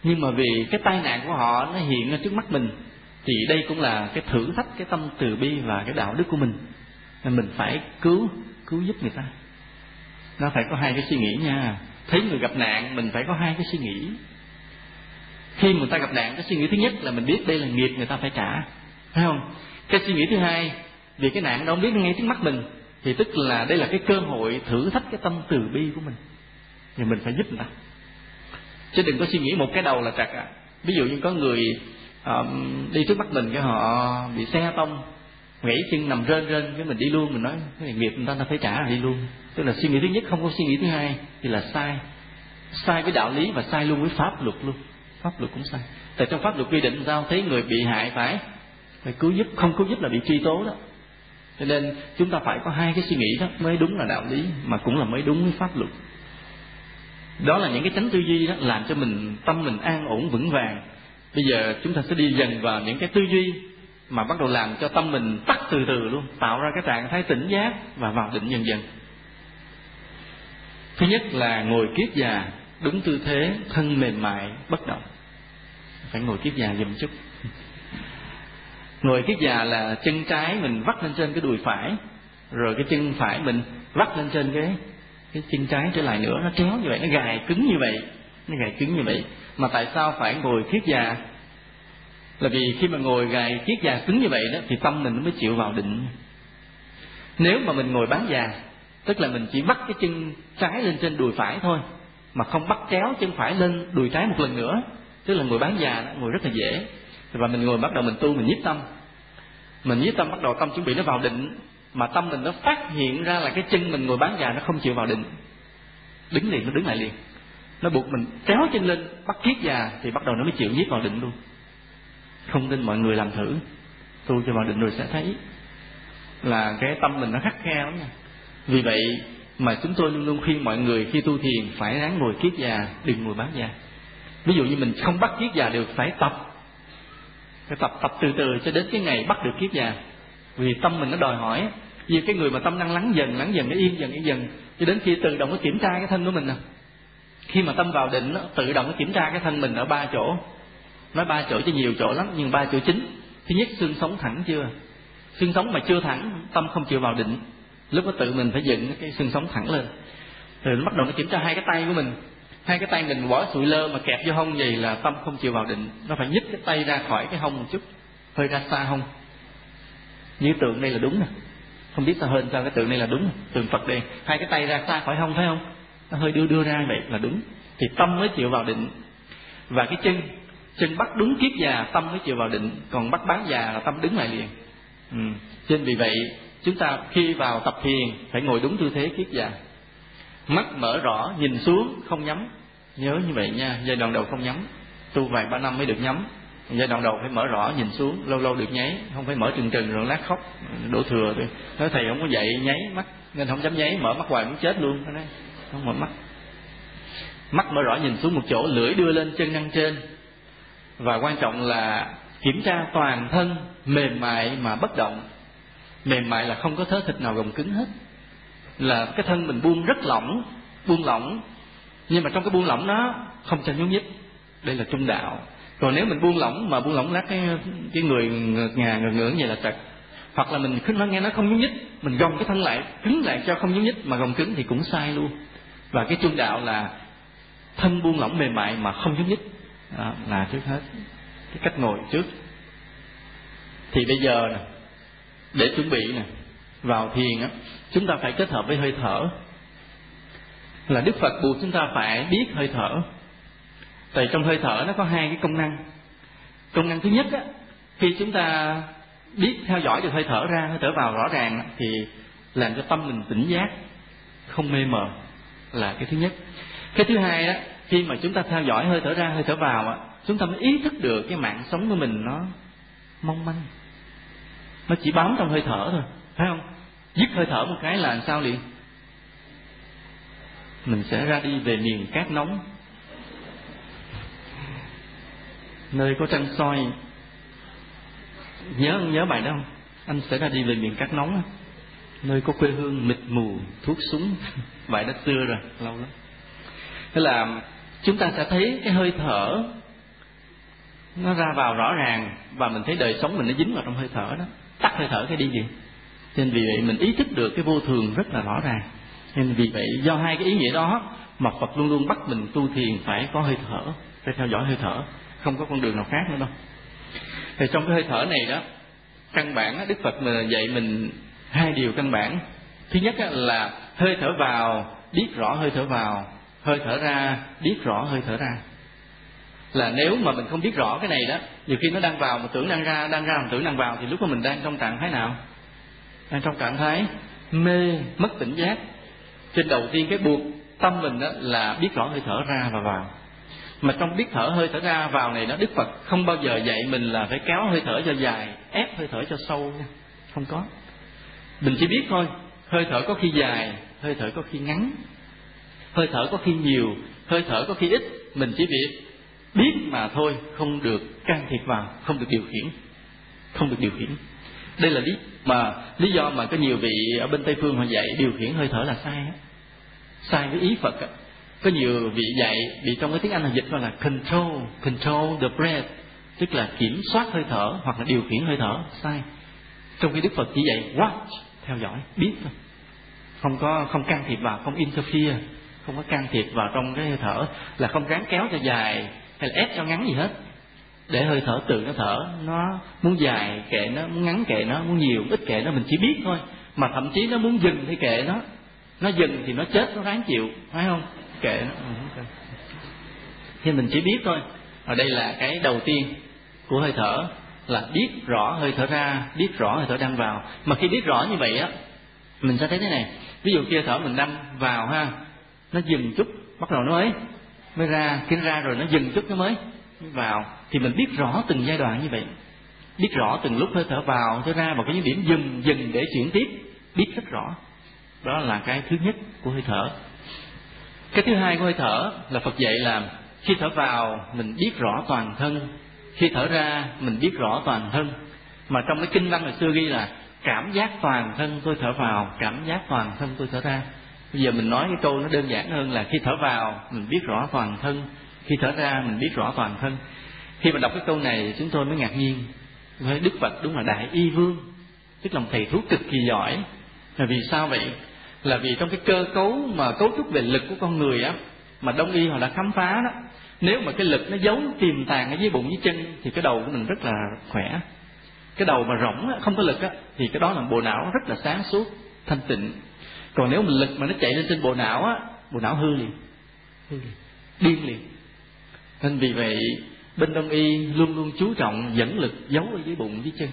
Nhưng mà vì cái tai nạn của họ nó hiện ở trước mắt mình, thì đây cũng là cái thử thách, cái tâm từ bi và cái đạo đức của mình. Nên mình phải cứu cứu giúp người ta. Nó phải có hai cái suy nghĩ nha. Thấy người gặp nạn, mình phải có hai cái suy nghĩ. Khi người ta gặp nạn, cái suy nghĩ thứ nhất là mình biết đây là nghiệp người ta phải trả, phải không? Cái suy nghĩ thứ hai vì cái nạn đâu biết ngay trước mắt mình. Thì tức là đây là cái cơ hội thử thách cái tâm từ bi của mình. Thì mình phải giúp người ta chứ đừng có suy nghĩ một cái đầu là trật à ví dụ như có người um, đi trước mắt mình cái họ bị xe tông gãy chân nằm rên rên cái mình đi luôn mình nói cái nghiệp người ta ta phải trả đi luôn. Tức là suy nghĩ thứ nhất không có suy nghĩ thứ hai thì là sai. Sai với đạo lý và sai luôn với pháp luật luôn. Pháp luật cũng sai. Tại trong pháp luật quy định sao? Thấy người bị hại phải phải cứu giúp không cứu giúp là bị truy tố đó cho nên chúng ta phải có hai cái suy nghĩ đó, mới đúng là đạo lý mà cũng là mới đúng với pháp luật. Đó là những cái tránh tư duy đó làm cho mình, tâm mình an ổn, vững vàng. Bây giờ chúng ta sẽ đi dần vào những cái tư duy mà bắt đầu làm cho tâm mình tắt từ từ luôn, tạo ra cái trạng thái tỉnh giác và vào định dần dần. Thứ nhất là ngồi kiết già, đúng tư thế, thân mềm mại, bất động. Phải ngồi kiết già dùm chút ngồi kiết già là chân trái mình vắt lên trên cái đùi phải rồi cái chân phải mình vắt lên trên cái cái chân trái trở lại nữa. Nó kéo như vậy nó gài cứng như vậy nó gài cứng như vậy. Mà tại sao phải ngồi kiết già? Là vì khi mà ngồi gài kiết già cứng như vậy đó thì tâm mình nó mới chịu vào định. Nếu mà mình ngồi bán già tức là mình chỉ bắt cái chân trái lên trên đùi phải thôi mà không bắt kéo chân phải lên đùi trái một lần nữa tức là ngồi bán già đó, ngồi rất là dễ. Và mình ngồi bắt đầu mình tu mình nhiếp tâm mình với tâm bắt đầu tâm chuẩn bị nó vào định, mà tâm mình nó phát hiện ra là cái chân mình ngồi bán già nó không chịu vào định. Đứng liền, nó đứng lại liền. Nó buộc mình kéo chân lên, bắt kiết già thì bắt đầu nó mới chịu nhiếp vào định luôn. Không tin mọi người làm thử. Tu cho vào định rồi sẽ thấy là cái tâm mình nó khắc khe lắm nha. Vì vậy mà chúng tôi luôn luôn khuyên mọi người khi tu thiền phải ráng ngồi kiết già đừng ngồi bán già ví dụ như mình không bắt kiết già được, phải tập phải tập tập từ từ cho đến cái ngày bắt được kiết già. Vì tâm mình nó đòi hỏi, vì cái người mà tâm năng lắng dần lắng dần, nó yên dần yên dần, cho đến khi tự động nó kiểm tra cái thân của mình nè. Khi mà tâm vào định, nó tự động nó kiểm tra cái thân mình ở ba chỗ. Nói ba chỗ chứ nhiều chỗ lắm, nhưng ba chỗ chính. Thứ nhất, xương sống thẳng chưa? Xương sống mà chưa thẳng, tâm không chịu vào định. Lúc đó tự mình phải dựng cái xương sống thẳng lên. Rồi nó bắt đầu nó kiểm tra hai cái tay của mình hai cái tay mình bỏ sụi lơ mà kẹp vô hông gì là tâm không chịu vào định. Nó phải nhích cái tay ra khỏi cái hông một chút, hơi ra xa hông. Như tượng đây là đúng nè. Không biết sao hơn sao cái tượng này là đúng tượng phật đây hai cái tay ra xa khỏi hông, thấy không? Nó hơi đưa đưa ra vậy là đúng. Thì tâm mới chịu vào định. Và cái chân chân bắt đúng kiếp già, tâm mới chịu vào định. Còn bắt bán già là tâm đứng lại liền. Ừ. nên vì vậy, chúng ta khi vào tập thiền, phải ngồi đúng tư thế kiết già mắt mở rõ, nhìn xuống, không nhắm. Nhớ như vậy nha, giai đoạn đầu không nhắm. Tu vài ba năm mới được nhắm. Giai đoạn đầu phải mở rõ, nhìn xuống, lâu lâu được nháy. Không phải mở trừng trừng rồi lát khóc, đổ thừa thôi. Nói thầy không có dạy nháy mắt. Nên không dám nháy, mở mắt hoài muốn chết luôn. Nói, không mở mắt. Mắt mở rõ, nhìn xuống một chỗ, lưỡi đưa lên chân nâng trên. Và quan trọng là kiểm tra toàn thân mềm mại mà bất động. Mềm mại là không có thớ thịt nào gồng cứng hết là cái thân mình buông rất lỏng buông lỏng. Nhưng mà trong cái buông lỏng đó không cho nhúc nhích. Đây là trung đạo. Rồi nếu mình buông lỏng mà buông lỏng lát cái cái người ngược ngà ngược ngưỡng vậy là trật hoặc là mình nó nghe nó không nhúc nhích mình gồng cái thân lại cứng lại cho không nhúc nhích mà gồng cứng thì cũng sai luôn. Và cái trung đạo là thân buông lỏng mềm mại mà không nhúc nhích. Đó, là trước hết cái cách ngồi trước. Thì bây giờ nè để chuẩn bị nè vào thiền á chúng ta phải kết hợp với hơi thở. Là đức phật buộc chúng ta phải biết hơi thở. Tại trong hơi thở nó có hai cái công năng. Công năng thứ nhất á, khi chúng ta biết theo dõi được hơi thở ra, hơi thở vào rõ ràng thì làm cho tâm mình tỉnh giác, không mê mờ là cái thứ nhất. Cái thứ hai á, khi mà chúng ta theo dõi hơi thở ra, hơi thở vào á, chúng ta mới ý thức được cái mạng sống của mình nó mong manh. Nó chỉ bám trong hơi thở thôi, phải không? Dứt hơi thở một cái là làm sao liền? Mình sẽ ra đi về miền cát nóng. Nơi có trăng soi. Nhớ nhớ bài đó không? Anh sẽ ra đi về miền cát nóng nơi có quê hương mịt mù, thuốc súng. Bài đó xưa rồi, lâu lắm. Thế là chúng ta sẽ thấy cái hơi thở nó ra vào rõ ràng và mình thấy đời sống mình nó dính vào trong hơi thở đó. Tắt hơi thở cái đi gì nên vì vậy mình ý thức được cái vô thường rất là rõ ràng. Nên vì vậy do hai cái ý nghĩa đó mà Phật luôn luôn bắt mình tu thiền phải có hơi thở, phải theo dõi hơi thở, không có con đường nào khác nữa đâu. Thì trong cái hơi thở này đó, căn bản Đức Phật mà dạy mình hai điều căn bản. Thứ nhất là hơi thở vào biết rõ hơi thở vào, hơi thở ra biết rõ hơi thở ra. Là nếu mà mình không biết rõ cái này đó, nhiều khi nó đang vào mà tưởng đang ra đang ra mà tưởng đang vào thì lúc mà mình đang trong trạng thái nào? Đang trong trạng thái mê, mất tỉnh giác, trên đầu tiên cái buộc tâm mình đó là biết rõ hơi thở ra và vào. Mà trong biết thở hơi thở ra vào này đó, đức phật không bao giờ dạy mình là phải kéo hơi thở cho dài, ép hơi thở cho sâu nha. Không có. Mình chỉ biết thôi, hơi thở có khi dài, hơi thở có khi ngắn. Hơi thở có khi nhiều, hơi thở có khi ít, mình chỉ việc biết mà thôi, không được can thiệp vào, không được điều khiển, không được điều khiển đây là lý, mà lý do mà có nhiều vị ở bên tây phương họ dạy điều khiển hơi thở là sai sai với ý phật có nhiều vị dạy bị trong cái tiếng anh là dịch gọi là control control the breath, tức là kiểm soát hơi thở hoặc là điều khiển hơi thở, sai. Trong khi đức phật chỉ dạy watch, theo dõi, biết thôi. Không có, không can thiệp vào, không interfere, không có can thiệp vào trong cái hơi thở, là không ráng kéo cho dài hay là ép cho ngắn gì hết để hơi thở tự nó thở nó muốn dài kệ nó, muốn ngắn kệ nó, muốn nhiều, ít kệ nó, mình chỉ biết thôi. Mà thậm chí nó muốn dừng thì kệ nó. Nó dừng thì nó chết, nó ráng chịu, phải không? Kệ nó. Thì mình chỉ biết thôi. Ở đây là cái đầu tiên của hơi thở, là biết rõ hơi thở ra, biết rõ hơi thở đang vào. Mà khi biết rõ như vậy á, mình sẽ thấy thế này. Ví dụ kia thở mình đâm vào ha, nó dừng chút, bắt đầu nó mới mới ra. Khi ra rồi nó dừng chút nó mới vào, thì mình biết rõ từng giai đoạn như vậy. Biết rõ từng lúc hơi thở vào, thở ra và có những điểm dừng dừng để chuyển tiếp. Biết rất rõ. Đó là cái thứ nhất của hơi thở. Cái thứ hai của hơi thở là phật dạy là khi thở vào, mình biết rõ toàn thân. Khi thở ra, mình biết rõ toàn thân. Mà trong cái kinh văn hồi xưa ghi là, cảm giác toàn thân tôi thở vào, cảm giác toàn thân tôi thở ra. Bây giờ mình nói cái câu nó đơn giản hơn là khi thở vào, mình biết rõ toàn thân khi thở ra mình biết rõ toàn thân. Khi mà đọc cái câu này chúng tôi mới ngạc nhiên. Với đức phật đúng là đại y vương. Tức là một thầy thuốc cực kỳ giỏi. Là vì sao vậy? Là vì trong cái cơ cấu mà cấu trúc về lực của con người á mà đông y họ đã khám phá đó. Nếu mà cái lực nó giấu tiềm tàng ở dưới bụng dưới chân thì cái đầu của mình rất là khỏe. Cái đầu mà rỗng không có lực á thì cái đó là bộ não rất là sáng suốt thanh tịnh. Còn nếu mình lực mà nó chạy lên trên bộ não á bộ não hư liền. Hư liền. Điên liền nên vì vậy, bên đông y luôn luôn chú trọng dẫn lực giấu ở dưới bụng dưới chân.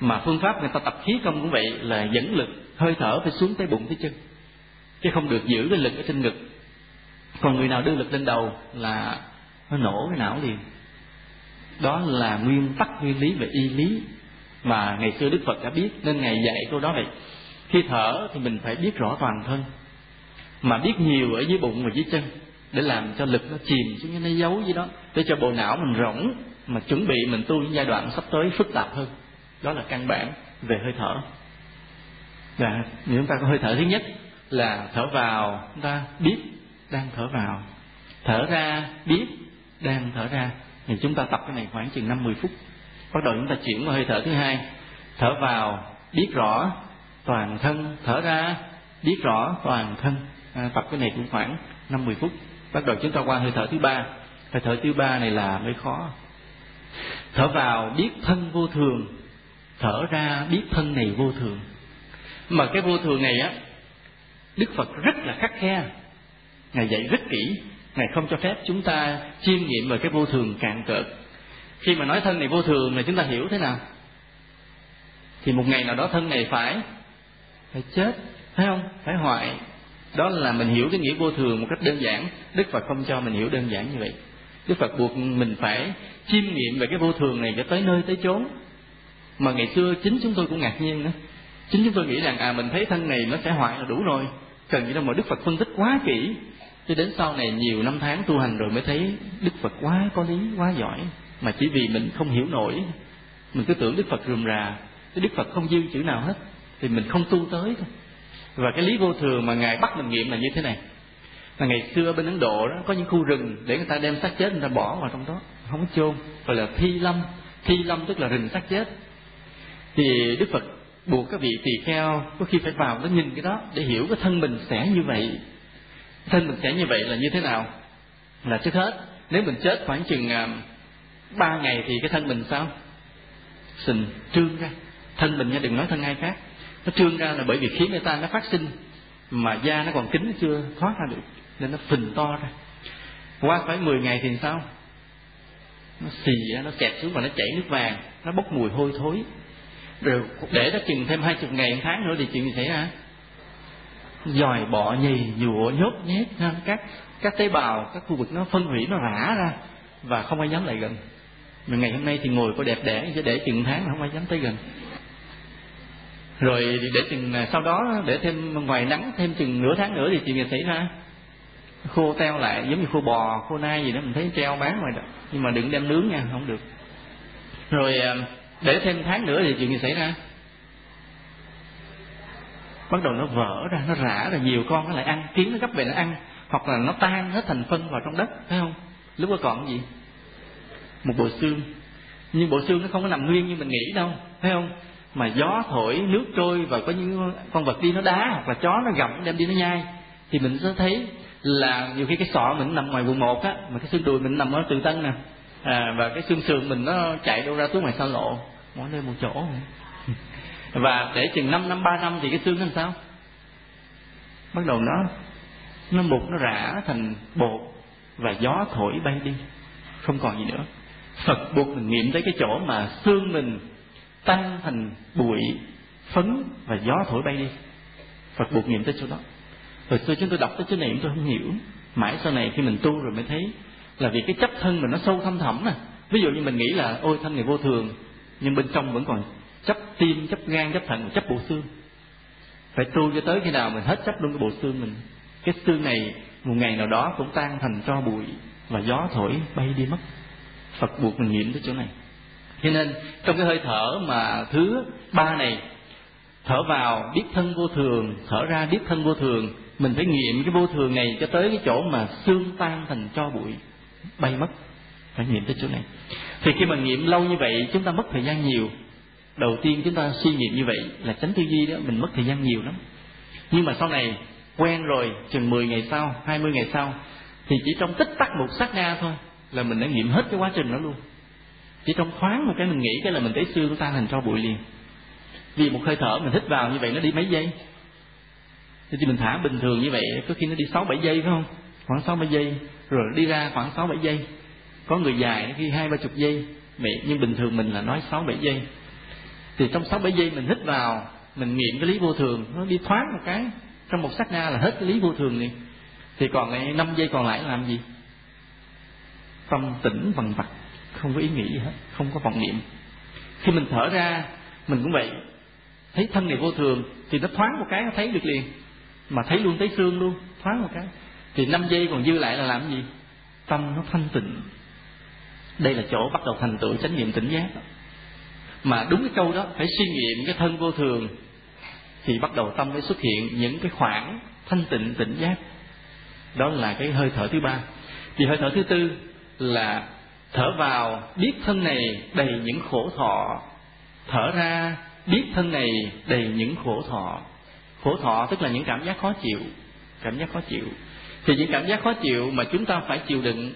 Mà phương pháp người ta tập khí công cũng vậy, là dẫn lực, hơi thở phải xuống tới bụng tới chân. Chứ không được giữ cái lực ở trên ngực. Còn người nào đưa lực lên đầu là nó nổ cái não liền. Đó là nguyên tắc, nguyên lý về y lý mà ngày xưa đức phật đã biết. Nên ngài dạy câu đó vậy, khi thở thì mình phải biết rõ toàn thân. Mà biết nhiều ở dưới bụng và dưới chân để làm cho lực nó chìm xuống nó giấu gì đó để cho bộ não mình rỗng mà chuẩn bị mình tu những giai đoạn sắp tới phức tạp hơn. Đó là căn bản về hơi thở. Và chúng ta có hơi thở thứ nhất là thở vào chúng ta biết đang thở vào. Thở ra biết đang thở ra. Thì chúng ta tập cái này khoảng chừng năm mười phút. Bắt đầu chúng ta chuyển qua hơi thở thứ hai. Thở vào biết rõ toàn thân. Thở ra biết rõ toàn thân. À, tập cái này cũng khoảng năm mười phút bắt đầu chúng ta qua hơi thở thứ ba. Hơi thở thứ ba này là mới khó. Thở vào biết thân vô thường, thở ra biết thân này vô thường. Mà cái vô thường này á, đức phật rất là khắc khe. Ngài dạy rất kỹ. Ngài không cho phép chúng ta chiêm nghiệm về cái vô thường cạn cợt khi mà nói thân này vô thường là chúng ta hiểu thế nào? Thì một ngày nào đó thân này phải phải chết, phải không? Phải hoại đó là mình hiểu cái nghĩa vô thường một cách đơn giản. Đức phật không cho mình hiểu đơn giản như vậy. Đức phật buộc mình phải chiêm nghiệm về cái vô thường này cho tới nơi tới chốn. Mà ngày xưa chính chúng tôi cũng ngạc nhiên nữa chính chúng tôi nghĩ rằng à mình thấy thân này nó sẽ hoại là đủ rồi. Cần gì đâu mà đức phật phân tích quá kỹ. Cho đến sau này nhiều năm tháng tu hành rồi mới thấy đức phật quá có lý, quá giỏi. Mà chỉ vì mình không hiểu nổi, mình cứ tưởng đức phật rườm rà. Cái đức phật không dư chữ nào hết, thì mình không tu tới thôi và cái lý vô thường mà ngài bắt mình nghiệm là như thế này. Là ngày xưa bên ấn độ đó, có những khu rừng để người ta đem xác chết, người ta bỏ vào trong đó. Không có chôn. Gọi là thi lâm. Thi lâm tức là rừng xác chết. Thì đức phật buộc các vị tỳ kheo có khi phải vào nó nhìn cái đó để hiểu cái thân mình sẽ như vậy. Thân mình sẽ như vậy là như thế nào? Là trước hết, nếu mình chết khoảng chừng à, ba ngày thì cái thân mình sao? Sình trương ra. Thân mình nha, đừng nói thân ai khác nó trương ra là bởi vì khí người ta nó phát sinh, mà da nó còn kín chưa thoát ra được, nên nó phình to ra. Qua phải 10 ngày thì sao? Nó xì nó kẹt xuống và nó chảy nước vàng, nó bốc mùi hôi thối. Rồi để nó chừng thêm hai chục ngày, một tháng nữa thì chuyện gì xảy ra? Dòi bọ nhì nhụa nhốt, nhét các các tế bào, các khu vực nó phân hủy, nó rã ra và không ai dám lại gần. Mà ngày hôm nay thì ngồi có đẹp đẽ, chứ để chừng tháng mà không ai dám tới gần rồi để chừng à, sau đó để thêm ngoài nắng, thêm chừng nửa tháng nữa thì chị gì xảy ra. Khô teo lại, giống như khô bò, khô nai gì đó, mình thấy treo bán ngoài đó. Nhưng mà đừng đem nướng nha, không được. Rồi à, để thêm tháng nữa thì chuyện gì xảy ra. Bắt đầu nó vỡ ra, nó rã ra, nhiều con nó lại ăn, kiến nó gấp về nó ăn, hoặc là nó tan hết thành phân vào trong đất, thấy không? Lúc đó còn gì? Một bộ xương. Nhưng bộ xương nó không có nằm nguyên như mình nghĩ đâu, thấy không? Mà gió thổi nước trôi và có những con vật đi nó đá hoặc là chó nó gặm đem đi nó nhai thì mình sẽ thấy là nhiều khi cái sọ mình nằm ngoài quận một á mà cái xương đùi mình nằm ở từ tân nè à, và cái xương sườn mình nó chạy đâu ra xuống ngoài xa lộ mỗi nơi một chỗ và để chừng 5 năm ba năm thì cái xương nó làm sao? Bắt đầu nó nó mục nó rã thành bột và gió thổi bay đi không còn gì nữa. Phật buộc mình nghiệm tới cái chỗ mà xương mình tan thành bụi, phấn và gió thổi bay đi. Phật buộc nghiệm tới chỗ đó. Hồi xưa chúng tôi đọc tới chỗ này chúng tôi không hiểu. Mãi sau này khi mình tu rồi mới thấy là vì cái chấp thân mình nó sâu thâm thẳm nè ví dụ như mình nghĩ là, ôi thân này vô thường. Nhưng bên trong vẫn còn chấp tim, chấp gan chấp thận, chấp bộ xương. Phải tu cho tới khi nào mình hết chấp luôn cái bộ xương mình. Cái xương này, một ngày nào đó cũng tan thành cho bụi và gió thổi bay đi mất. Phật buộc mình nghiệm tới chỗ này cho nên, trong cái hơi thở mà thứ ba này, thở vào, biết thân vô thường, thở ra biết thân vô thường, mình phải nghiệm cái vô thường này cho tới cái chỗ mà xương tan thành cho bụi, bay mất. Phải nghiệm tới chỗ này. Thì khi mà nghiệm lâu như vậy, chúng ta mất thời gian nhiều. Đầu tiên chúng ta suy nghiệm như vậy là tránh tư duy đó, mình mất thời gian nhiều lắm. Nhưng mà sau này, quen rồi, chừng 10 ngày sau 20 ngày sau, thì chỉ trong tích tắc một sát na thôi là mình đã nghiệm hết cái quá trình đó luôn chỉ trong thoáng một cái mình nghĩ cái là mình thấy xương tan thành tro bụi liền. Vì một hơi thở mình hít vào như vậy nó đi mấy giây. Thì mình thả bình thường như vậy, có khi nó đi sáu bảy giây, phải không? Khoảng sáu bảy giây, rồi đi ra khoảng sáu bảy giây. Có người dài khi hai ba chục giây. Vậy nhưng bình thường mình là nói sáu bảy giây. Thì trong sáu bảy giây mình hít vào, mình nghiệm cái lý vô thường, nó đi thoáng một cái. Trong một sát na là hết cái lý vô thường liền. Thì còn lại năm giây còn lại làm gì? Tâm tĩnh vần vặt không có ý nghĩ gì hết, không có vọng niệm. Khi mình thở ra, mình cũng vậy. Thấy thân này vô thường, thì nó thoáng một cái nó thấy được liền. Mà thấy luôn thấy xương luôn, thoáng một cái. Thì năm giây còn dư lại là làm gì? Tâm nó thanh tịnh. Đây là chỗ bắt đầu thành tựu chánh niệm tỉnh giác. Mà đúng cái câu đó, phải suy nghiệm cái thân vô thường, thì bắt đầu tâm mới xuất hiện những cái khoảng thanh tịnh tỉnh giác. Đó là cái hơi thở thứ ba. Thì hơi thở thứ tư là thở vào, biết thân này đầy những khổ thọ. Thở ra, biết thân này đầy những khổ thọ. Khổ thọ tức là những cảm giác khó chịu, cảm giác khó chịu. Thì những cảm giác khó chịu mà chúng ta phải chịu đựng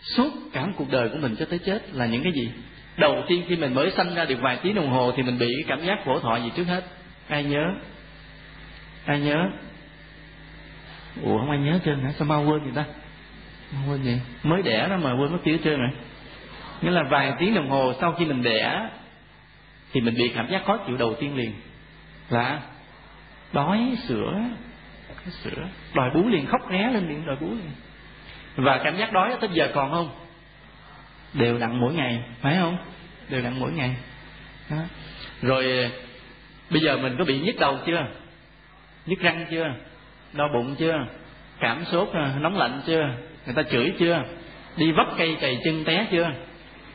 suốt cả cuộc đời của mình cho tới chết là những cái gì? Đầu tiên khi mình mới sanh ra được vài tiếng đồng hồ thì mình bị cái cảm giác khổ thọ gì trước hết? Ai nhớ? Ai nhớ? Ủa, không ai nhớ trơn hả? Sao mau quên vậy ta? Mau quên vậy mới đẻ ra mà quên mất tiêu trơn rồi nghĩa là vài tiếng đồng hồ sau khi mình đẻ thì mình bị cảm giác khó chịu đầu tiên liền. Là đói sữa sữa. Đòi bú liền, khóc ré lên liền, đòi bú liền. Và cảm giác đói tới giờ còn không? Đều đặn mỗi ngày, phải không? Đều đặn mỗi ngày. Đó. rồi, bây giờ mình có bị nhức đầu chưa? Nhức răng chưa? Đau bụng chưa? Cảm sốt à, nóng lạnh chưa? Người ta chửi chưa? Đi vấp cây cày chân té chưa?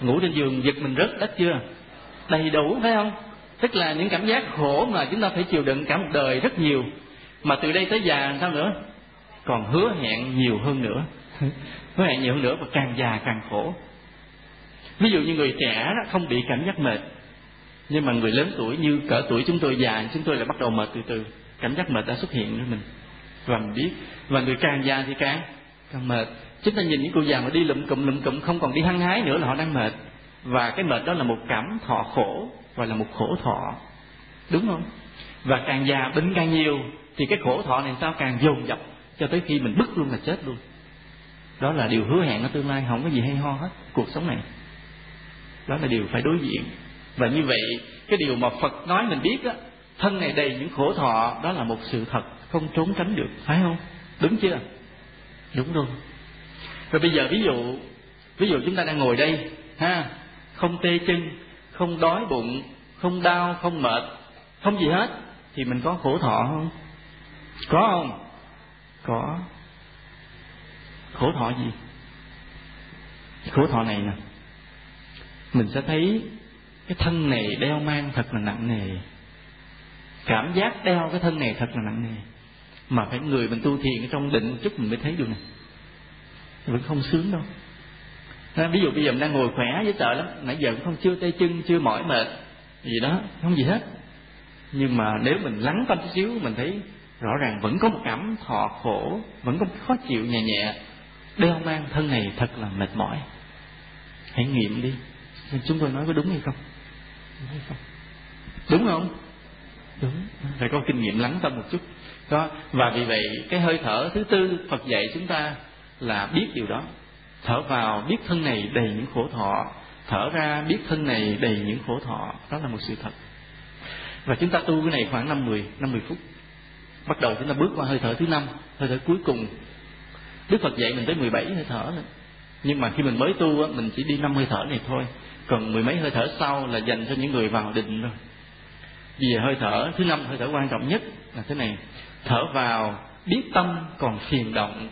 Ngủ trên giường, giật mình rất ít chưa? Đầy đủ, phải không? Tức là những cảm giác khổ mà chúng ta phải chịu đựng cả một đời rất nhiều. Mà từ đây tới già sao nữa? Còn hứa hẹn nhiều hơn nữa. Hứa hẹn nhiều hơn nữa và càng già càng khổ. Ví dụ như người trẻ đó, không bị cảm giác mệt. Nhưng mà người lớn tuổi như cỡ tuổi chúng tôi già, chúng tôi lại bắt đầu mệt từ từ. Cảm giác mệt đã xuất hiện với mình. Và mình biết. Và người càng già thì càng càng mệt chúng ta nhìn những cụ già mà đi lụm cụm lụm cụm, không còn đi hăng hái nữa là họ đang mệt. Và cái mệt đó là một cảm thọ khổ và là một khổ thọ. Đúng không? Và càng già bệnh càng nhiều, thì cái khổ thọ này sao càng dồn dập cho tới khi mình bứt luôn là chết luôn. Đó là điều hứa hẹn ở tương lai, không có gì hay ho hết cuộc sống này. Đó là điều phải đối diện. Và như vậy, cái điều mà phật nói mình biết á, thân này đầy những khổ thọ, đó là một sự thật không trốn tránh được, phải không? Đúng chưa? Đúng luôn rồi bây giờ ví dụ ví dụ chúng ta đang ngồi đây, ha, không tê chân, không đói bụng, không đau, không mệt, không gì hết, thì mình có khổ thọ không? Có không? Có. Khổ thọ gì? Khổ thọ này nè, mình sẽ thấy cái thân này đeo mang thật là nặng nề. Cảm giác đeo cái thân này thật là nặng nề. Mà phải người mình tu thiền ở trong định một chút mình mới thấy được này vẫn không sướng đâu. Nên ví dụ bây giờ mình đang ngồi khỏe với sợ lắm, nãy giờ cũng không, chưa tay chân, chưa mỏi mệt, gì đó, không gì hết. Nhưng mà nếu mình lắng tâm chút xíu, mình thấy rõ ràng vẫn có một cảm thọ khổ, vẫn có một khó chịu nhẹ nhẹ, đeo mang thân này thật là mệt mỏi. Hãy nghiệm đi. Chúng tôi nói có đúng hay không? Đúng hay không? Đúng không? Đúng. Phải có kinh nghiệm lắng tâm một chút. Đó và vì vậy, cái hơi thở thứ tư phật dạy chúng ta là biết điều đó. Thở vào biết thân này đầy những khổ thọ, thở ra biết thân này đầy những khổ thọ. Đó là một sự thật. Và chúng ta tu cái này khoảng năm mười năm mười phút. Bắt đầu chúng ta bước qua hơi thở thứ năm, hơi thở cuối cùng. Đức phật dạy mình tới mười bảy hơi thở nữa. Nhưng mà khi mình mới tu á, mình chỉ đi năm hơi thở này thôi. Còn mười mấy hơi thở sau là dành cho những người vào định rồi. Vì hơi thở thứ năm, hơi thở quan trọng nhất là thế này. Thở vào, biết tâm còn phiền động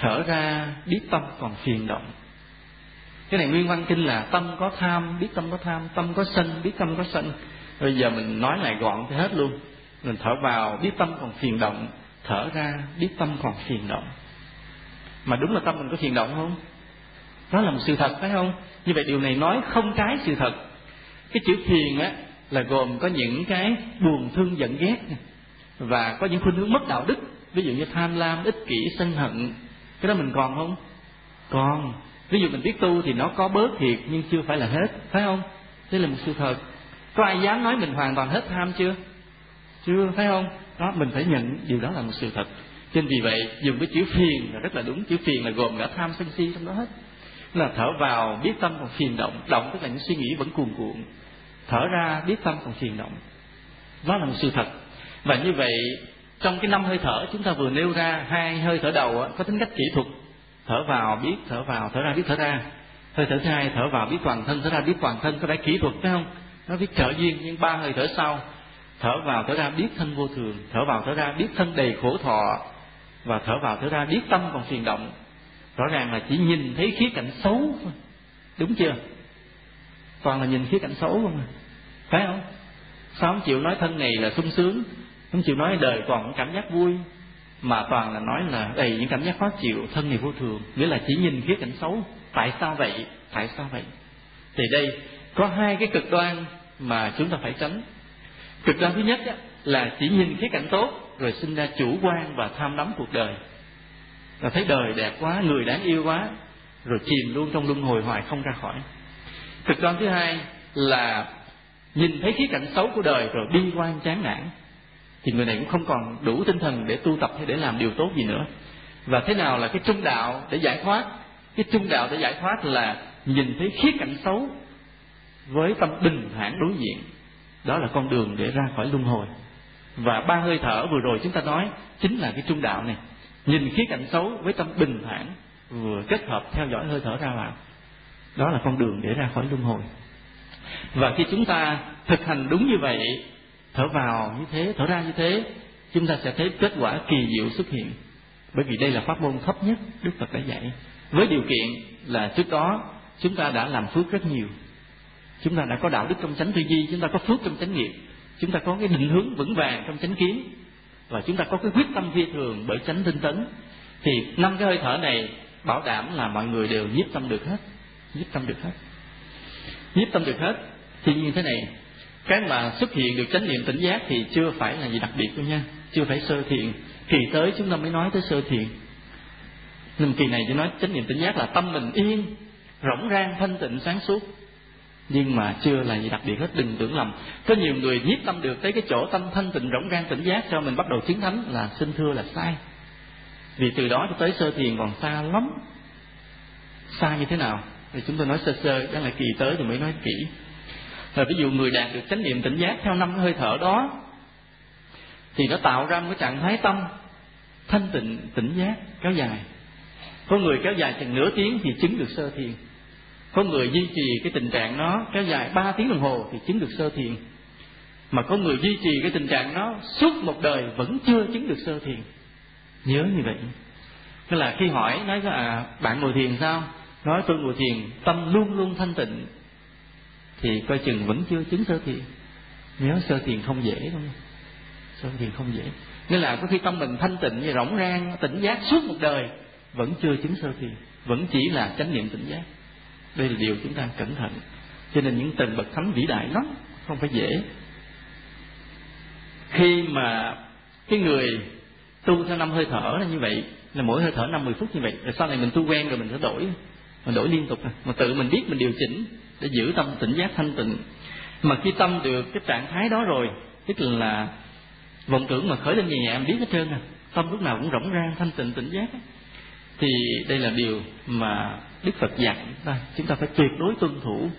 thở ra, biết tâm còn phiền động. Cái này nguyên văn kinh là tâm có tham, biết tâm có tham, tâm có sân, biết tâm có sân. Bây giờ mình nói lại gọn thì hết luôn. Mình thở vào, biết tâm còn phiền động. Thở ra, biết tâm còn phiền động. Mà đúng là tâm mình có phiền động không? Đó là một sự thật, phải không? Như vậy điều này nói không trái sự thật. Cái chữ phiền á, là gồm có những cái buồn, thương, giận, ghét và có những khuynh hướng mất đạo đức. Ví dụ như tham lam, ích kỷ, sân hận cái đó mình còn không? Còn. Ví dụ mình biết tu thì nó có bớt thiệt, nhưng chưa phải là hết, phải không? Đây là một sự thật. Có ai dám nói mình hoàn toàn hết tham chưa? Chưa, phải không? Đó, mình phải nhận điều đó là một sự thật. Nên vì vậy, dùng cái chữ phiền là rất là đúng. Chữ phiền là gồm cả tham sân si trong đó hết. Là thở vào, biết tâm còn phiền động. Động tức là những suy nghĩ vẫn cuồn cuộn. Thở ra, biết tâm còn phiền động. Đó là một sự thật. Và như vậy trong cái năm hơi thở, chúng ta vừa nêu ra hai hơi thở đầu có tính cách kỹ thuật. Thở vào biết, thở vào, thở ra biết, thở ra. Hơi thở thứ hai, thở vào biết toàn thân, thở ra biết toàn thân, có phải kỹ thuật, phải không? Nó biết trợ duyên, nhưng ba hơi thở sau. Thở vào, thở ra biết thân vô thường. Thở vào, thở ra biết thân đầy khổ thọ. Và thở vào, thở ra biết tâm còn phiền động. Rõ ràng là chỉ nhìn thấy khía cạnh xấu thôi. Đúng chưa? Toàn là nhìn khía cạnh xấu không à? phải không? Sao không chịu nói thân này là sung sướng không chịu nói đời còn cảm giác vui, mà toàn là nói là đầy những cảm giác khó chịu, thân này vô thường. Nghĩa là chỉ nhìn khía cạnh xấu, tại sao vậy? Tại sao vậy? Thì đây, có hai cái cực đoan mà chúng ta phải tránh. Cực đoan thứ nhất là chỉ nhìn khía cạnh tốt, rồi sinh ra chủ quan và tham đắm cuộc đời. Là thấy đời đẹp quá, người đáng yêu quá, rồi chìm luôn trong luân hồi hoài không ra khỏi. Cực đoan thứ hai là nhìn thấy khía cạnh xấu của đời rồi bi quan chán nản thì người này cũng không còn đủ tinh thần để tu tập hay để làm điều tốt gì nữa. Và thế nào là cái trung đạo để giải thoát? Cái trung đạo để giải thoát là nhìn thấy khía cạnh xấu với tâm bình thản đối diện. Đó là con đường để ra khỏi luân hồi. Và ba hơi thở vừa rồi chúng ta nói chính là cái trung đạo này. Nhìn khía cạnh xấu với tâm bình thản vừa kết hợp theo dõi hơi thở ra vào. Đó là con đường để ra khỏi luân hồi. Và khi chúng ta thực hành đúng như vậy thở vào như thế, thở ra như thế, chúng ta sẽ thấy kết quả kỳ diệu xuất hiện. Bởi vì đây là pháp môn thấp nhất đức phật đã dạy. Với điều kiện là trước đó chúng ta đã làm phước rất nhiều. Chúng ta đã có đạo đức trong chánh tư duy, chúng ta có phước trong chánh nghiệp, chúng ta có cái định hướng vững vàng trong chánh kiến, và chúng ta có cái quyết tâm phi thường bởi chánh tinh tấn, thì năm cái hơi thở này bảo đảm là mọi người đều nhiếp tâm được hết, nhiếp tâm được hết. Nhiếp tâm được hết, thì như thế này cái mà xuất hiện được chánh niệm tỉnh giác thì chưa phải là gì đặc biệt đâu nha. Chưa phải sơ thiện. Kỳ tới chúng ta mới nói tới sơ thiện. Nên kỳ này chỉ nói chánh niệm tỉnh giác là tâm mình yên, rỗng rang, thanh tịnh, sáng suốt. Nhưng mà chưa là gì đặc biệt hết, đừng tưởng lầm. Có nhiều người nhiếp tâm được tới cái chỗ tâm thanh tịnh, rỗng rang, tỉnh giác, cho mình bắt đầu chiến thánh là xin thưa là sai. Vì từ đó cho tới sơ thiền còn xa lắm. Xa như thế nào? Thì chúng tôi nói sơ sơ đó là kỳ tới thì mới nói kỹ rồi ví dụ người đạt được chánh niệm tỉnh giác theo năm hơi thở đó, thì nó tạo ra một cái trạng thái tâm thanh tịnh, tỉnh giác, kéo dài. Có người kéo dài chừng nửa tiếng thì chứng được sơ thiền. Có người duy trì cái tình trạng nó kéo dài ba tiếng đồng hồ thì chứng được sơ thiền. Mà có người duy trì cái tình trạng nó suốt một đời vẫn chưa chứng được sơ thiền. Nhớ như vậy. Tức là khi hỏi, nói à bạn ngồi thiền sao? Nói, tôi ngồi thiền, tâm luôn luôn thanh tịnh thì coi chừng vẫn chưa chứng sơ thiền. Nhớ sơ thiền không dễ đâu sơ thiền không dễ. Nghĩa là có khi tâm mình thanh tịnh như rỗng rang, tỉnh giác suốt một đời, vẫn chưa chứng sơ thiền, vẫn chỉ là chánh niệm tỉnh giác. Đây là điều chúng ta cẩn thận. Cho nên những tầng bậc thánh vĩ đại lắm, không phải dễ. Khi mà cái người tu theo năm hơi thở là như vậy, là mỗi hơi thở năm mười phút như vậy, rồi sau này mình tu quen rồi mình sẽ đổi, mình đổi liên tục. Mà tự mình biết, mình điều chỉnh để giữ tâm tỉnh giác thanh tịnh. Mà khi tâm được cái trạng thái đó rồi, tức là vọng tưởng mà khởi lên nhẹ nhẹ em biết hết trơn à. Tâm lúc nào cũng rỗng rang thanh tịnh, tỉnh giác thì đây là điều mà đức phật dặn ta. Chúng ta phải tuyệt đối tuân thủ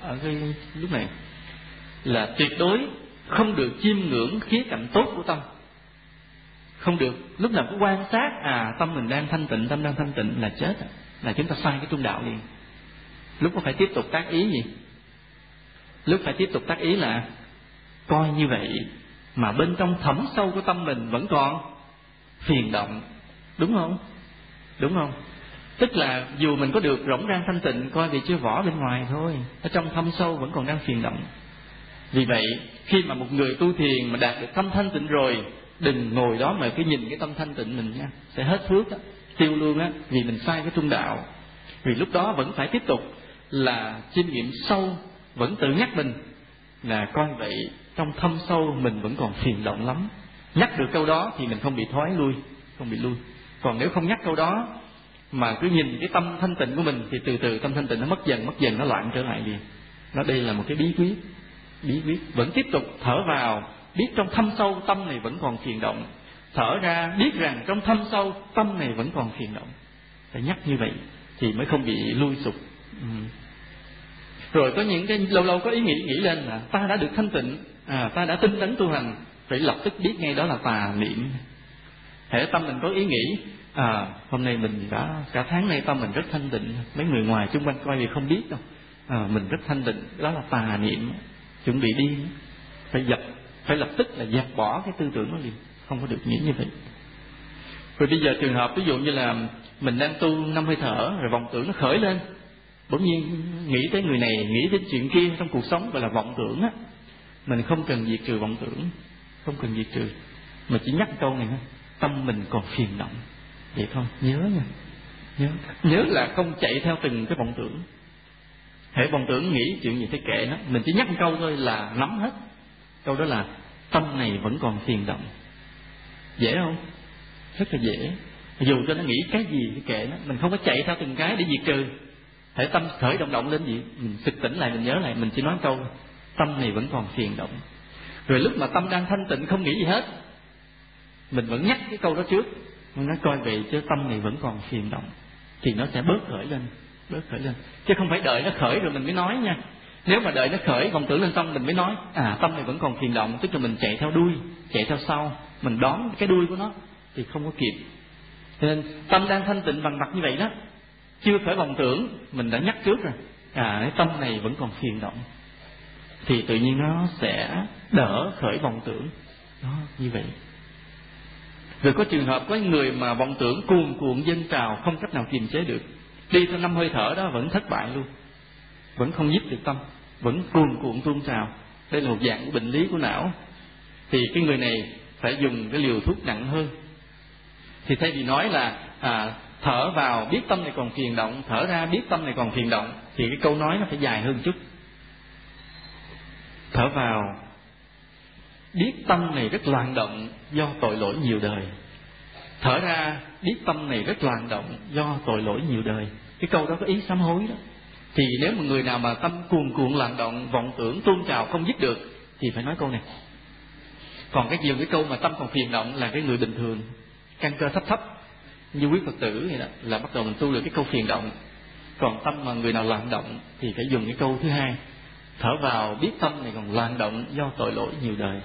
ở cái lúc này. Là tuyệt đối không được chiêm ngưỡng khía cạnh tốt của tâm. Không được, lúc nào cũng quan sát à tâm mình đang thanh tịnh, tâm đang thanh tịnh là chết à. là chúng ta sai cái trung đạo liền lúc có phải tiếp tục tác ý gì? Lúc phải tiếp tục tác ý là coi như vậy mà bên trong thẩm sâu của tâm mình vẫn còn phiền động. Đúng không? Đúng không? Tức là dù mình có được rỗng rang thanh tịnh coi thì chưa vỏ bên ngoài thôi. Ở trong thâm sâu vẫn còn đang phiền động. Vì vậy khi mà một người tu thiền mà đạt được tâm thanh tịnh rồi đừng ngồi đó mà cứ nhìn cái tâm thanh tịnh mình nha. Sẽ hết phước đó, tiêu luôn á vì mình sai cái trung đạo. Vì lúc đó vẫn phải tiếp tục là chiêm nghiệm sâu, vẫn tự nhắc mình. Là coi vậy, trong thâm sâu mình vẫn còn phiền động lắm. Nhắc được câu đó thì mình không bị thoái lui, không bị lui. Còn nếu không nhắc câu đó, mà cứ nhìn cái tâm thanh tịnh của mình, thì từ từ tâm thanh tịnh nó mất dần mất dần, nó loạn trở lại liền. Nó đây là một cái bí quyết bí quyết. Vẫn tiếp tục thở vào, biết trong thâm sâu tâm này vẫn còn phiền động. Thở ra, biết rằng trong thâm sâu tâm này vẫn còn phiền động. Phải nhắc như vậy thì mới không bị lui sụp. Ừ rồi có những cái lâu lâu có ý nghĩ nghĩ lên là ta đã được thanh tịnh à, ta đã tinh tấn tu hành phải lập tức biết ngay đó là tà niệm. Hệ tâm mình có ý nghĩ à hôm nay mình đã cả tháng nay tâm mình rất thanh tịnh. Mấy người ngoài xung quanh coi thì không biết đâu. À, mình rất thanh tịnh đó là tà niệm. Chuẩn bị đi phải dập phải lập tức là dẹp bỏ cái tư tưởng đó liền không có được nghĩ như vậy. Rồi bây giờ trường hợp ví dụ như là mình đang tu năm hơi thở rồi vòng tưởng nó khởi lên bỗng nhiên nghĩ tới người này, nghĩ đến chuyện kia trong cuộc sống gọi là vọng tưởng á. Mình không cần diệt trừ vọng tưởng, không cần diệt trừ. Mà chỉ nhắc câu này thôi, tâm mình còn phiền động. Vậy thôi, nhớ nha. Nhớ nhớ là không chạy theo từng cái vọng tưởng. Hệ vọng tưởng nghĩ chuyện gì thế kệ nó, mình chỉ nhắc một câu thôi là nắm hết. Câu đó là tâm này vẫn còn phiền động. Dễ không? Rất là dễ. Dù cho nó nghĩ cái gì thì kệ nó, mình không có chạy theo từng cái để diệt trừ thể tâm khởi động động lên gì? Mình sực tỉnh lại, mình nhớ lại, mình chỉ nói câu, tâm này vẫn còn phiền động. Rồi lúc mà tâm đang thanh tịnh, không nghĩ gì hết, mình vẫn nhắc cái câu đó trước. Mình nói, coi về chứ tâm này vẫn còn phiền động. Thì nó sẽ bớt khởi lên, bớt khởi lên. Chứ không phải đợi nó khởi rồi mình mới nói nha. Nếu mà đợi nó khởi vọng tưởng lên xong mình mới nói à tâm này vẫn còn phiền động. Tức là mình chạy theo đuôi, chạy theo sau, mình đón cái đuôi của nó thì không có kịp. Cho nên tâm đang thanh tịnh bằng mặt như vậy đó chưa khởi vọng tưởng mình đã nhắc trước rồi. À cái tâm này vẫn còn phiền động. Thì tự nhiên nó sẽ đỡ khởi vọng tưởng. Đó như vậy. Rồi có trường hợp có người mà vọng tưởng cuồn cuộn dâng trào không cách nào kiềm chế được. Đi theo năm hơi thở đó vẫn thất bại luôn. Vẫn không giúp được tâm. Vẫn cuồn cuộn tuôn trào. Đây là một dạng của bệnh lý của não. Thì cái người này phải dùng cái liều thuốc nặng hơn. Thì thay vì nói là à, thở vào, biết tâm này còn phiền động. Thở ra, biết tâm này còn phiền động. Thì cái câu nói nó phải dài hơn chút. Thở vào, biết tâm này rất loạn động do tội lỗi nhiều đời. Thở ra, biết tâm này rất loạn động do tội lỗi nhiều đời. Cái câu đó có ý sám hối đó. Thì nếu mà người nào mà tâm cuồn cuộn loạn động, vọng tưởng, tôn trào, không dứt được, thì phải nói câu này. Còn cái nhiều cái câu mà tâm còn phiền động là cái người bình thường. Căn cơ thấp thấp như quý phật tử vậy đó là bắt đầu mình tu được cái câu phiền động. Còn tâm mà người nào loạn động thì phải dùng cái câu thứ hai. Thở vào biết tâm này còn loạn động do tội lỗi nhiều đời.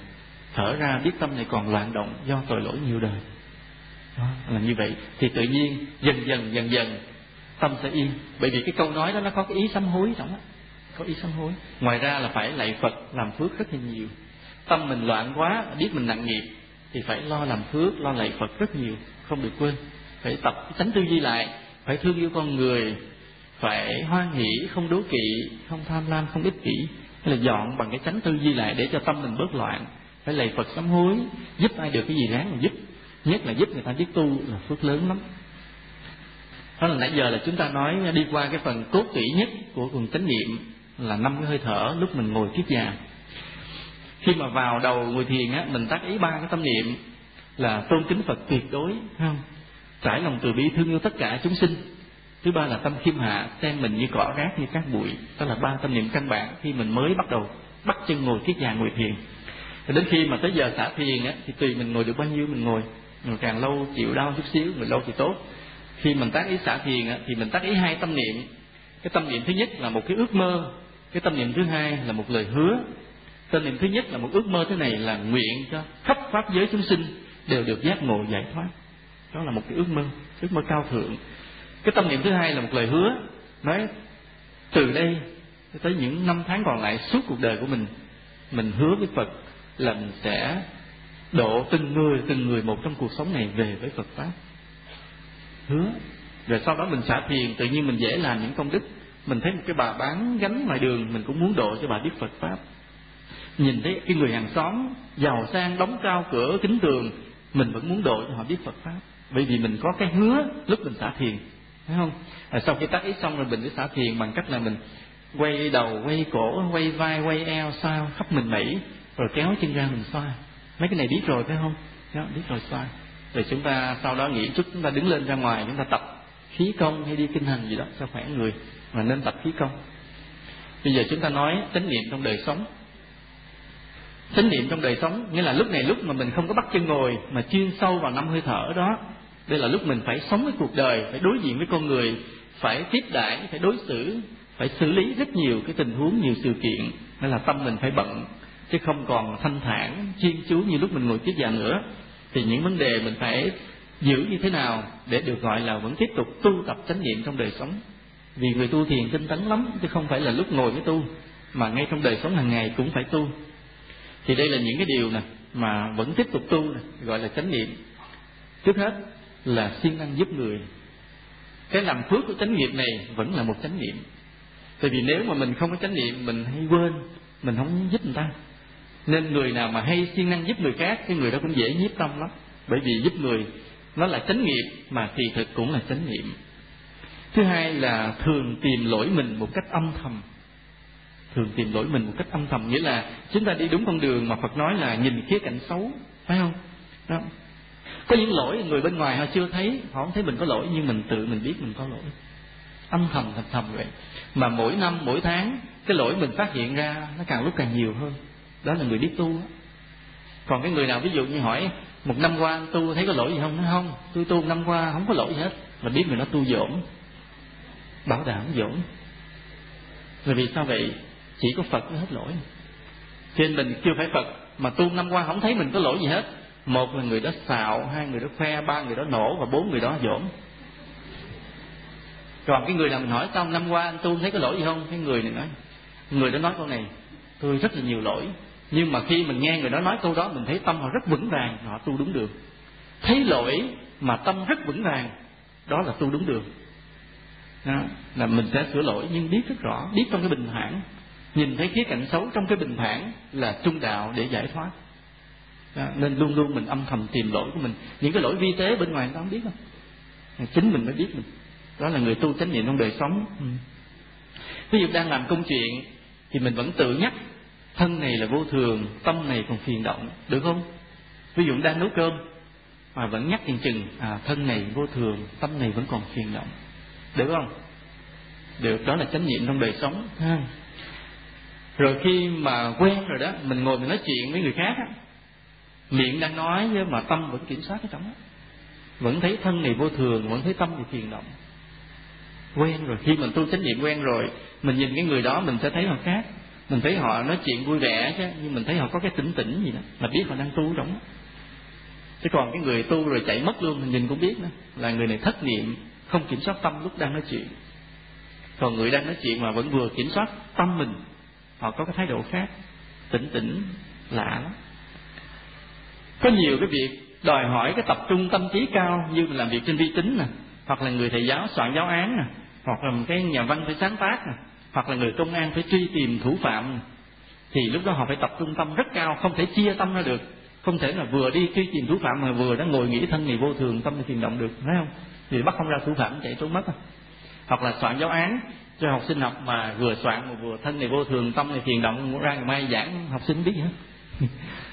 Thở ra biết tâm này còn loạn động do tội lỗi nhiều đời. Đó, là như vậy. Thì tự nhiên dần dần dần dần tâm sẽ yên. Bởi vì cái câu nói đó nó có cái ý sám hối trong đó. Có ý sám hối. Ngoài ra là phải lạy phật làm phước rất là nhiều. Tâm mình loạn quá biết mình nặng nghiệp thì phải lo làm phước lo lạy phật rất nhiều không được quên phải tập tránh tư duy lại, phải thương yêu con người, phải hoan hỷ, không đố kỵ, không tham lam, không ích kỷ. Hay là dọn bằng cái tránh tư duy lại để cho tâm mình bớt loạn, phải lạy phật sám hối, giúp ai được cái gì ráng mà giúp. Nhất là giúp người ta biết tu là phước lớn lắm. Đó là nãy giờ là chúng ta nói đi qua cái phần cốt tủy nhất của phần chánh niệm là năm cái hơi thở lúc mình ngồi kiết già. Khi mà vào đầu ngồi thiền á, mình tác ý ba cái tâm niệm là tôn kính phật tuyệt đối không? Trải lòng từ bi thương yêu tất cả chúng sinh. Thứ ba là tâm khiêm hạ xem mình như cỏ rác như cát bụi. Đó là ba tâm niệm căn bản khi mình mới bắt đầu bắt chân ngồi kiết già ngồi thiền. Thì đến khi mà tới giờ xả thiền á thì tùy mình ngồi được bao nhiêu mình ngồi. Mình càng lâu chịu đau chút xíu mình lâu thì tốt. Khi mình tác ý xả thiền á, thì mình tác ý hai tâm niệm. Cái tâm niệm thứ nhất là một cái ước mơ cái tâm niệm thứ hai là một lời hứa. Tâm niệm thứ nhất là một ước mơ thế này là nguyện cho khắp pháp giới chúng sinh đều được giác ngộ giải thoát đó là một cái ước mơ ước mơ cao thượng. Cái tâm niệm thứ hai là một lời hứa, nói từ đây tới những năm tháng còn lại suốt cuộc đời của mình mình hứa với phật là mình sẽ độ từng người từng người một trong cuộc sống này về với phật pháp. Hứa. Rồi sau đó mình xả thiền, tự nhiên mình dễ làm những công đức. Mình thấy một cái bà bán gánh ngoài đường, mình cũng muốn độ cho bà biết phật pháp. Nhìn thấy cái người hàng xóm giàu sang, đóng cao cửa kính tường, mình vẫn muốn độ cho họ biết phật pháp bởi vì mình có cái hứa lúc mình xả thiền phải không? À, sau khi tắt ý xong rồi mình sẽ xả thiền bằng cách là mình quay đầu quay cổ quay vai quay eo sao khắp mình mẩy rồi kéo chân ra mình xoa. Mấy cái này biết rồi phải không? Đó, biết rồi xoa. Rồi chúng ta sau đó nghĩ chút chúng ta đứng lên ra ngoài chúng ta tập khí công hay đi kinh hành gì đó cho khỏe người mà nên tập khí công. Bây giờ chúng ta nói chánh niệm trong đời sống. Chánh niệm trong đời sống nghĩa là lúc này lúc mà mình không có bắt chân ngồi mà chuyên sâu vào năm hơi thở đó đây là lúc mình phải sống với cuộc đời, phải đối diện với con người, phải tiếp đãi, phải đối xử, phải xử lý rất nhiều cái tình huống, nhiều sự kiện. Nên là tâm mình phải bận, chứ không còn thanh thản chuyên chú như lúc mình ngồi tiếp già nữa. Thì những vấn đề mình phải giữ như thế nào để được gọi là vẫn tiếp tục tu tập chánh niệm trong đời sống? Vì người tu thiền tinh tấn lắm, chứ không phải là lúc ngồi mới tu, mà ngay trong đời sống hàng ngày cũng phải tu. Thì đây là những cái điều nè, mà vẫn tiếp tục tu nè, gọi là chánh niệm. Trước hết là siêng năng giúp người. Cái làm phước của chánh nghiệp này vẫn là một chánh niệm. Tại vì nếu mà mình không có chánh niệm, mình hay quên, mình không giúp người ta. Nên người nào mà hay siêng năng giúp người khác, cái người đó cũng dễ nhiếp tâm lắm. Bởi vì giúp người, nó là chánh nghiệp mà kỳ thực cũng là chánh niệm. Thứ hai là thường tìm lỗi mình một cách âm thầm. Thường tìm lỗi mình một cách âm thầm, nghĩa là chúng ta đi đúng con đường mà Phật nói là nhìn khía cạnh xấu, phải không? Đó có những lỗi người bên ngoài họ chưa thấy, họ không thấy mình có lỗi, nhưng mình tự mình biết mình có lỗi. Âm thầm thầm thầm vậy. Mà mỗi năm, mỗi tháng, cái lỗi mình phát hiện ra nó càng lúc càng nhiều hơn. Đó là người biết tu đó. còn cái người nào ví dụ như hỏi, một năm qua tu thấy có lỗi gì không? Nói, không, tôi tu năm qua không có lỗi gì hết. Mà biết mình nó tu dỗn bảo đảm dỗn bởi vì sao vậy? Chỉ có phật mới hết lỗi. Cho nên mình chưa phải phật, mà tu năm qua không thấy mình có lỗi gì hết một là người đó xạo hai người đó khoe ba người đó nổ và bốn người đó dỗn còn cái người nào mình hỏi xong năm qua anh tu thấy có lỗi gì không? Cái người này nói người đó nói câu này tôi rất là nhiều lỗi nhưng mà khi mình nghe người đó nói câu đó mình thấy tâm họ rất vững vàng họ tu đúng đường. Thấy lỗi mà tâm rất vững vàng đó là tu đúng đường. Đó, là mình sẽ sửa lỗi nhưng biết rất rõ biết trong cái bình thản nhìn thấy khía cạnh xấu trong cái bình thản là trung đạo để giải thoát đó, nên luôn luôn mình âm thầm tìm lỗi của mình. Những cái lỗi vi tế bên ngoài người ta không biết đâu. Chính mình mới biết mình. Đó là người tu chánh niệm trong đời sống. Ừ. ví dụ đang làm công chuyện thì mình vẫn tự nhắc thân này là vô thường tâm này còn phiền động được không? Ví dụ đang nấu cơm mà vẫn nhắc chừng chừng à, thân này vô thường tâm này vẫn còn phiền động được không? Được đó là chánh niệm trong đời sống ha. Rồi khi mà quen rồi đó mình ngồi mình nói chuyện với người khác á miệng đang nói mà tâm vẫn kiểm soát cái tâm vẫn thấy thân này vô thường, vẫn thấy tâm thì phiền động. Quen rồi, khi mình tu chánh niệm quen rồi, mình nhìn cái người đó, mình sẽ thấy họ khác. Mình thấy họ nói chuyện vui vẻ chứ, nhưng mình thấy họ có cái tỉnh tỉnh gì đó là biết họ đang tu trong chứ còn cái người tu rồi chạy mất luôn, mình nhìn cũng biết nữa. Là người này thất niệm, không kiểm soát tâm lúc đang nói chuyện. Còn người đang nói chuyện mà vẫn vừa kiểm soát tâm mình, họ có cái thái độ khác. Tỉnh tỉnh lạ lắm có nhiều cái việc đòi hỏi cái tập trung tâm trí cao như làm việc trên vi tính nè, hoặc là người thầy giáo soạn giáo án nè, hoặc là một cái nhà văn phải sáng tác nè, hoặc là người công an phải truy tìm thủ phạm thì lúc đó họ phải tập trung tâm rất cao, không thể chia tâm ra được. Không thể là vừa đi truy tìm thủ phạm mà vừa đã ngồi nghĩ thân này vô thường, tâm này thiền động được, phải không? Thì bắt không ra thủ phạm, chạy trốn mất à. hoặc là soạn giáo án cho học sinh học mà vừa soạn mà vừa thân này vô thường, tâm này thiền động, ra ngày mai giảng, học sinh biết hết.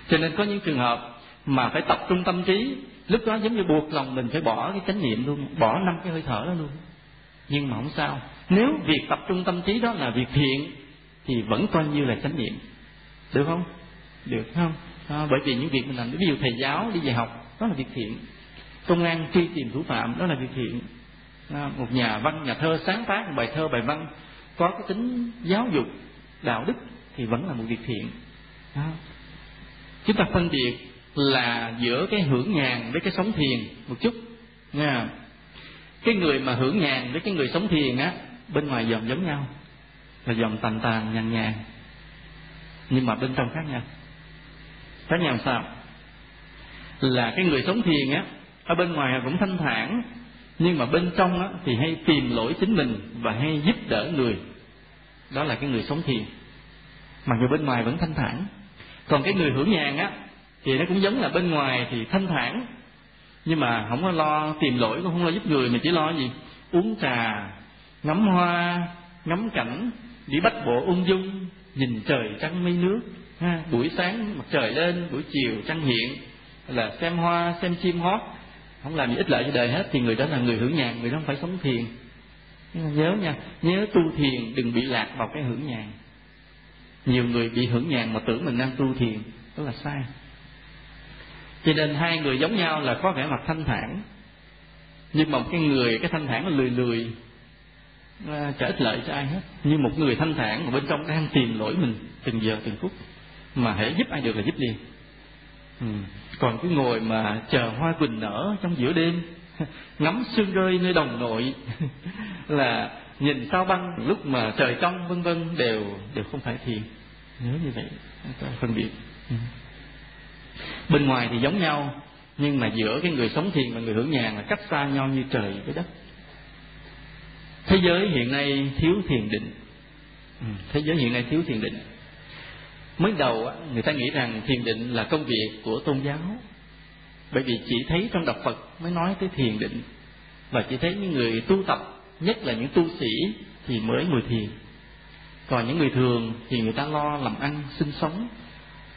Cho nên có những trường hợp mà phải tập trung tâm trí. Lúc đó giống như buộc lòng mình phải bỏ cái chánh niệm luôn bỏ năm cái hơi thở đó luôn. Nhưng mà không sao. Nếu việc tập trung tâm trí đó là việc thiện thì vẫn coi như là chánh niệm. Được không? Được không? À, bởi vì những việc mình làm ví dụ thầy giáo đi dạy học đó là việc thiện. Công an truy tìm thủ phạm đó là việc thiện. À, một nhà văn nhà thơ sáng tác một bài thơ bài văn có cái tính giáo dục đạo đức thì vẫn là một việc thiện. À. chúng ta phân biệt là giữa cái hưởng nhàn với cái sống thiền một chút nha cái người mà hưởng nhàn với cái người sống thiền á, bên ngoài dòm giống nhau là dòm tàn tàn, nhàn nhàn, nhưng mà bên trong khác nhau. Khác nhau sao? Là cái người sống thiền á, ở bên ngoài cũng thanh thản, nhưng mà bên trong á thì hay tìm lỗi chính mình và hay giúp đỡ người. Đó là cái người sống thiền. Mặc dù bên ngoài vẫn thanh thản. Còn cái người hưởng nhàn á thì nó cũng giống là bên ngoài thì thanh thản. Nhưng mà không có lo tìm lỗi cũng không lo giúp người mà chỉ lo gì? Uống trà ngắm hoa ngắm cảnh đi bắt bộ ung dung nhìn trời trăng mây nước. Ha, buổi sáng mặt trời lên buổi chiều trăng hiện. Là xem hoa xem chim hót. Không làm gì ích lợi cho đời hết thì người đó là người hưởng nhàn người đó không phải sống thiền. Nhớ nha nhớ tu thiền đừng bị lạc vào cái hưởng nhàn nhiều người bị hưởng nhàn mà tưởng mình đang tu thiền đó là sai cho nên hai người giống nhau là có vẻ mặt thanh thản. Nhưng mà một cái người, cái thanh thản là lười lười chả ích lợi cho ai hết. Như một người thanh thản mà bên trong đang tìm lỗi mình từng giờ từng phút, mà hãy giúp ai được là giúp liền. Ừ. còn cứ ngồi mà chờ hoa quỳnh nở trong giữa đêm, ngắm sương rơi nơi đồng nội, là nhìn sao băng lúc mà trời trong, vân vân đều đều không phải thiền. Nhớ như vậy phân biệt. Ừ bên ngoài thì giống nhau, nhưng mà giữa cái người sống thiền và người hưởng nhàn là cách xa nhau như trời với đất. Thế giới hiện nay thiếu thiền định. Ừ, thế giới hiện nay thiếu thiền định. Mới đầu người ta nghĩ rằng thiền định là công việc của tôn giáo. Bởi vì chỉ thấy trong đọc phật mới nói tới thiền định. Và chỉ thấy những người tu tập, nhất là những tu sĩ, thì mới ngồi thiền. Còn những người thường thì người ta lo làm ăn, sinh sống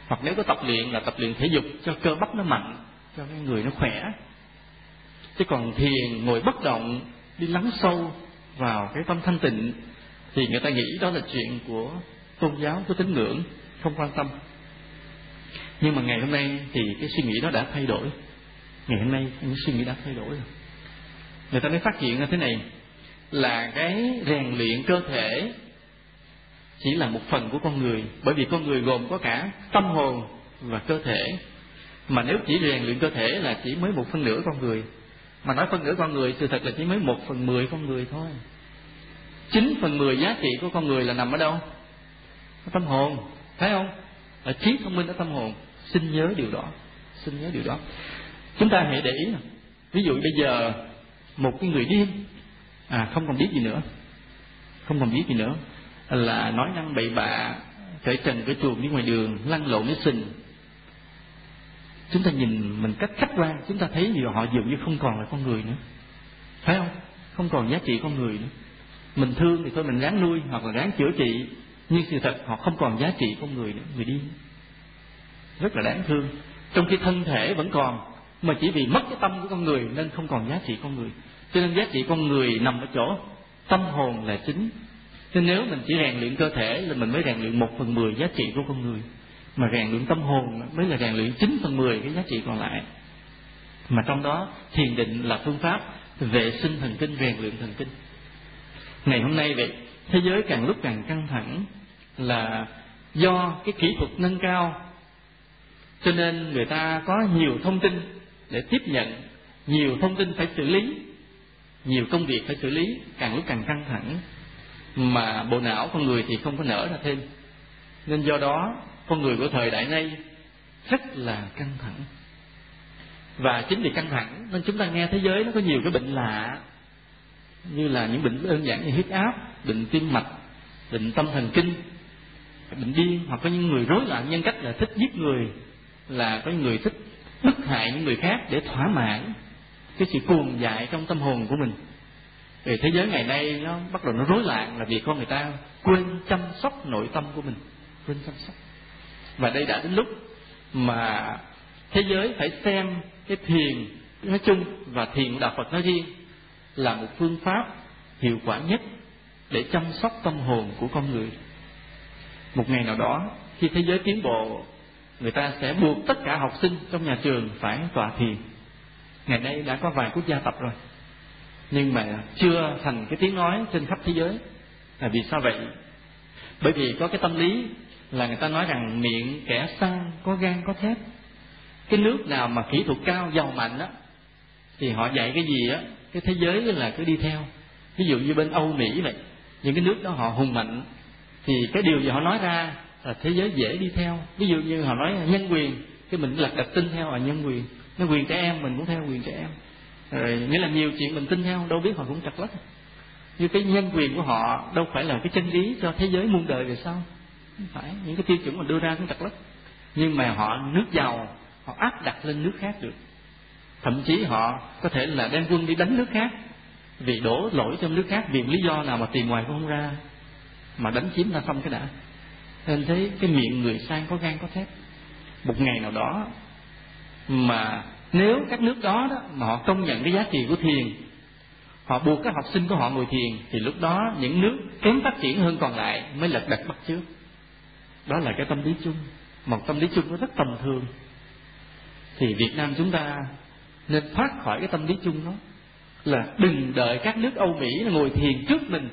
hoặc nếu có tập luyện là tập luyện thể dục cho cơ bắp nó mạnh, cho cái người nó khỏe. Chứ còn thiền, ngồi bất động, đi lắng sâu vào cái tâm thanh tịnh, thì người ta nghĩ đó là chuyện của tôn giáo của tín ngưỡng, không quan tâm. Nhưng mà ngày hôm nay thì cái suy nghĩ đó đã thay đổi. Ngày hôm nay những suy nghĩ đã thay đổi rồi. Người ta mới phát hiện ra thế này, là cái rèn luyện cơ thể chỉ là một phần của con người, bởi vì con người gồm có cả tâm hồn và cơ thể. Mà nếu chỉ rèn luyện cơ thể là chỉ mới một phân nửa con người. Mà nói phân nửa con người, sự thật là chỉ mới một phần mười con người thôi. Chín phần mười giá trị của con người là nằm ở đâu? Ở tâm hồn thấy không? Ở trí thông minh ở tâm hồn. Xin nhớ điều đó, xin nhớ điều đó. Chúng ta hãy để ý ví dụ bây giờ một cái người điên. À không còn biết gì nữa. Không còn biết gì nữa là nói năng bậy bạ cởi trần cởi chuồng đi ngoài đường, lăn lộn với sình. Chúng ta nhìn mình cách khách quan, chúng ta thấy điều họ dường như không còn là con người nữa. Phải không? Không còn giá trị con người nữa. Mình thương thì thôi, mình ráng nuôi hoặc là ráng chữa trị, nhưng sự thật họ không còn giá trị con người nữa, người đi. Rất là đáng thương. Trong khi thân thể vẫn còn, mà chỉ vì mất cái tâm của con người nên không còn giá trị con người. Cho nên giá trị con người nằm ở chỗ tâm hồn là chính nên nếu mình chỉ rèn luyện cơ thể là mình mới rèn luyện một phần mười giá trị của con người, mà rèn luyện tâm hồn mới là rèn luyện chín phần mười cái giá trị còn lại. Mà trong đó, thiền định là phương pháp vệ sinh thần kinh, rèn luyện thần kinh. Ngày hôm nay vậy, thế giới càng lúc càng căng thẳng là do cái kỹ thuật nâng cao, cho nên người ta có nhiều thông tin để tiếp nhận, nhiều thông tin phải xử lý, nhiều công việc phải xử lý càng lúc càng căng thẳng mà bộ não con người thì không có nở ra thêm. Nên do đó, con người của thời đại nay rất là căng thẳng. Và chính vì căng thẳng nên chúng ta nghe thế giới nó có nhiều cái bệnh lạ, như là những bệnh đơn giản như huyết áp, bệnh tim mạch, bệnh tâm thần kinh, bệnh điên, hoặc có những người rối loạn nhân cách là thích giết người, là có những người thích bức hại những người khác để thỏa mãn cái sự cuồng dại trong tâm hồn của mình vì thế giới ngày nay nó bắt đầu nó rối loạn là vì con người ta quên chăm sóc nội tâm của mình. Quên chăm sóc. Và đây đã đến lúc mà thế giới phải xem cái thiền nói chung và thiền đạo Phật nói riêng là một phương pháp hiệu quả nhất để chăm sóc tâm hồn của con người. Một ngày nào đó, khi thế giới tiến bộ, người ta sẽ buộc tất cả học sinh trong nhà trường phải tọa thiền. Ngày nay đã có vài quốc gia tập rồi nhưng mà chưa thành cái tiếng nói trên khắp thế giới. Là vì sao vậy? Bởi vì có cái tâm lý là người ta nói rằng miệng kẻ sang có gan, có thép. Cái nước nào mà kỹ thuật cao, giàu mạnh á, thì họ dạy cái gì á, cái thế giới là cứ đi theo. Ví dụ như bên âu mỹ vậy, những cái nước đó họ hùng mạnh, thì cái điều gì họ nói ra là thế giới dễ đi theo. Ví dụ như họ nói nhân quyền, cái mình lật đặt tin theo là nhân quyền. Nó quyền trẻ em, mình cũng theo quyền trẻ em rồi, nghĩa là nhiều chuyện mình tin theo đâu biết họ cũng chặt lắm như cái nhân quyền của họ, đâu phải là cái chân lý cho thế giới muôn đời về sau. Không phải, những cái tiêu chuẩn mình đưa ra cũng chặt lắm nhưng mà họ nước giàu, họ áp đặt lên nước khác được. Thậm chí họ có thể là đem quân đi đánh nước khác, vì đổ lỗi cho nước khác vì lý do nào mà tìm ngoài cũng không ra, mà đánh chiếm ta xong cái đã. Nên thấy cái miệng người sang có gan có thép. Một ngày nào đó mà nếu các nước đó, đó mà họ công nhận cái giá trị của thiền họ buộc các học sinh của họ ngồi thiền thì lúc đó những nước kém phát triển hơn còn lại mới lật đật bắt trước đó là cái tâm lý chung. Một tâm lý chung nó rất tầm thường. Thì Việt Nam chúng ta nên thoát khỏi cái tâm lý chung đó. Là đừng đợi các nước Âu Mỹ ngồi thiền trước mình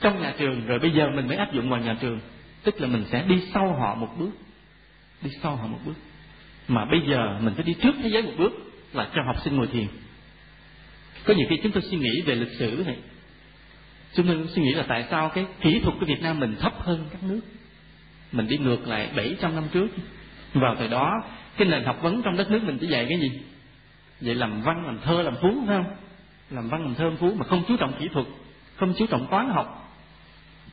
trong nhà trường rồi bây giờ mình mới áp dụng vào nhà trường. Tức là mình sẽ đi sau họ một bước. Đi sau họ một bước mà bây giờ mình phải đi trước thế giới một bước là cho học sinh ngồi thiền. Có nhiều khi chúng tôi suy nghĩ về lịch sử này chúng tôi suy nghĩ là tại sao cái kỹ thuật của Việt Nam mình thấp hơn các nước. Mình đi ngược lại 700 năm trước. Vào thời đó, cái nền học vấn trong đất nước mình chỉ dạy cái gì? Dạy làm văn, làm thơ, làm phú phải không? Làm văn, làm thơ, làm phú mà không chú trọng kỹ thuật, không chú trọng toán học.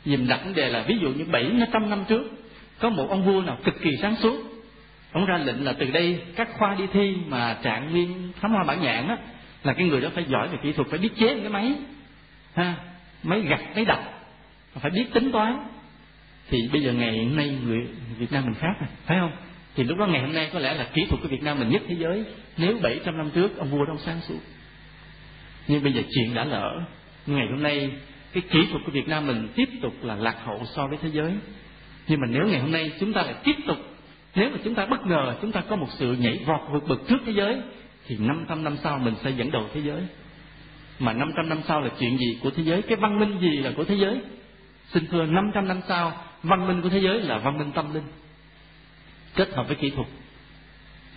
Nhìn đặt vấn đề là ví dụ như bảy trăm năm trước, có một ông vua nào cực kỳ sáng suốt ông ra lệnh là từ đây các khoa đi thi mà trạng nguyên thám hoa bản nhãn á, là cái người đó phải giỏi về kỹ thuật, phải biết chế cái máy, ha, máy gặt máy đập, phải biết tính toán. Thì bây giờ ngày hôm nay người Việt Nam mình khác rồi, phải không? Thì lúc đó ngày hôm nay có lẽ là kỹ thuật của Việt Nam mình nhất thế giới. Nếu 700 năm trước, ông vua đông ông sáng suốt. Nhưng bây giờ chuyện đã lỡ. Ngày hôm nay, cái kỹ thuật của Việt Nam mình tiếp tục là lạc hậu so với thế giới. Nhưng mà nếu ngày hôm nay chúng ta lại tiếp tục nếu mà chúng ta bất ngờ, chúng ta có một sự nhảy vọt vượt bậc trước thế giới, thì 500 năm sau mình sẽ dẫn đầu thế giới. Mà 500 năm sau là chuyện gì của thế giới? Cái văn minh gì là của thế giới? Xin thưa 500 năm sau, văn minh của thế giới là văn minh tâm linh. Kết hợp với kỹ thuật.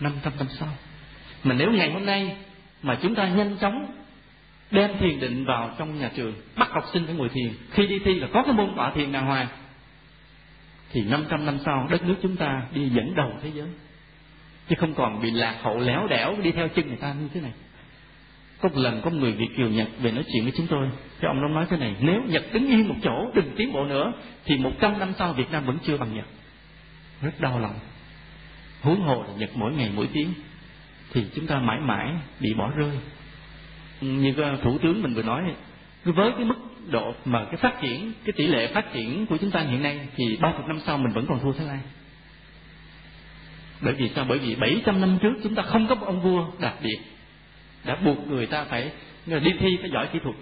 500 năm sau. Mà nếu ngày hôm nay mà chúng ta nhanh chóng đem thiền định vào trong nhà trường, bắt học sinh phải ngồi thiền, khi đi thi là có cái môn tọa thiền đàng hoàng thì 500 năm sau đất nước chúng ta đi dẫn đầu thế giới. Chứ không còn bị lạc hậu léo đẻo đi theo chân người ta như thế này. Có một lần có một người Việt kiều Nhật về nói chuyện với chúng tôi cái ông nó nói thế này, nếu Nhật đứng yên một chỗ, đừng tiến bộ nữa, thì một trăm năm sau Việt Nam vẫn chưa bằng Nhật. Rất đau lòng. Huống hồ là Nhật mỗi ngày mỗi tiếng, thì chúng ta mãi mãi bị bỏ rơi. Như thủ tướng mình vừa nói với cái mức độ mà cái phát triển, cái tỷ lệ phát triển của chúng ta hiện nay thì ba chục năm sau mình vẫn còn thua Thái Lan. Bởi vì sao? Bởi vì 700 năm trước chúng ta không có một ông vua đặc biệt đã buộc người ta phải đi thi, phải giỏi kỹ thuật.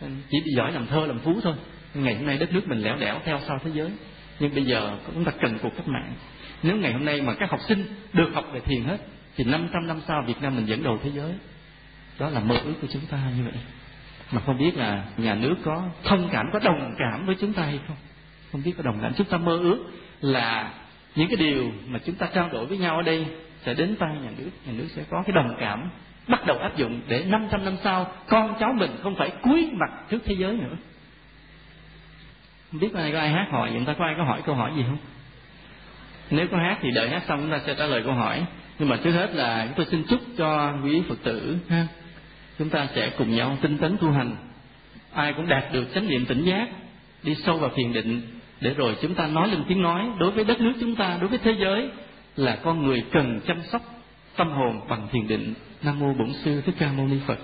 Chỉ bị giỏi làm thơ, làm phú thôi. Ngày hôm nay đất nước mình lẻo đẻo theo sau thế giới. Nhưng bây giờ chúng ta cần cuộc cách mạng. Nếu ngày hôm nay mà các học sinh được học về thiền hết, thì 500 năm sau Việt Nam mình dẫn đầu thế giới. Đó là mơ ước của chúng ta như vậy mà không biết là nhà nước có thông cảm, có đồng cảm với chúng ta hay không? Không biết có đồng cảm. Chúng ta mơ ước là những cái điều mà chúng ta trao đổi với nhau ở đây sẽ đến tay nhà nước. Nhà nước sẽ có cái đồng cảm bắt đầu áp dụng để 500 năm sau con cháu mình không phải cúi mặt trước thế giới nữa. Không biết ai có ai hát hỏi chúng ta có ai có hỏi câu hỏi gì không? Nếu có hát thì đợi hát xong chúng ta sẽ trả lời câu hỏi. Nhưng mà trước hết là chúng tôi xin chúc cho quý phật tử ha chúng ta sẽ cùng nhau tinh tấn tu hành. Ai cũng đạt được chánh niệm tỉnh giác, đi sâu vào thiền định, để rồi chúng ta nói lên tiếng nói đối với đất nước chúng ta, đối với thế giới, là con người cần chăm sóc tâm hồn bằng thiền định. Nam mô bổn sư thích ca mâu ni phật.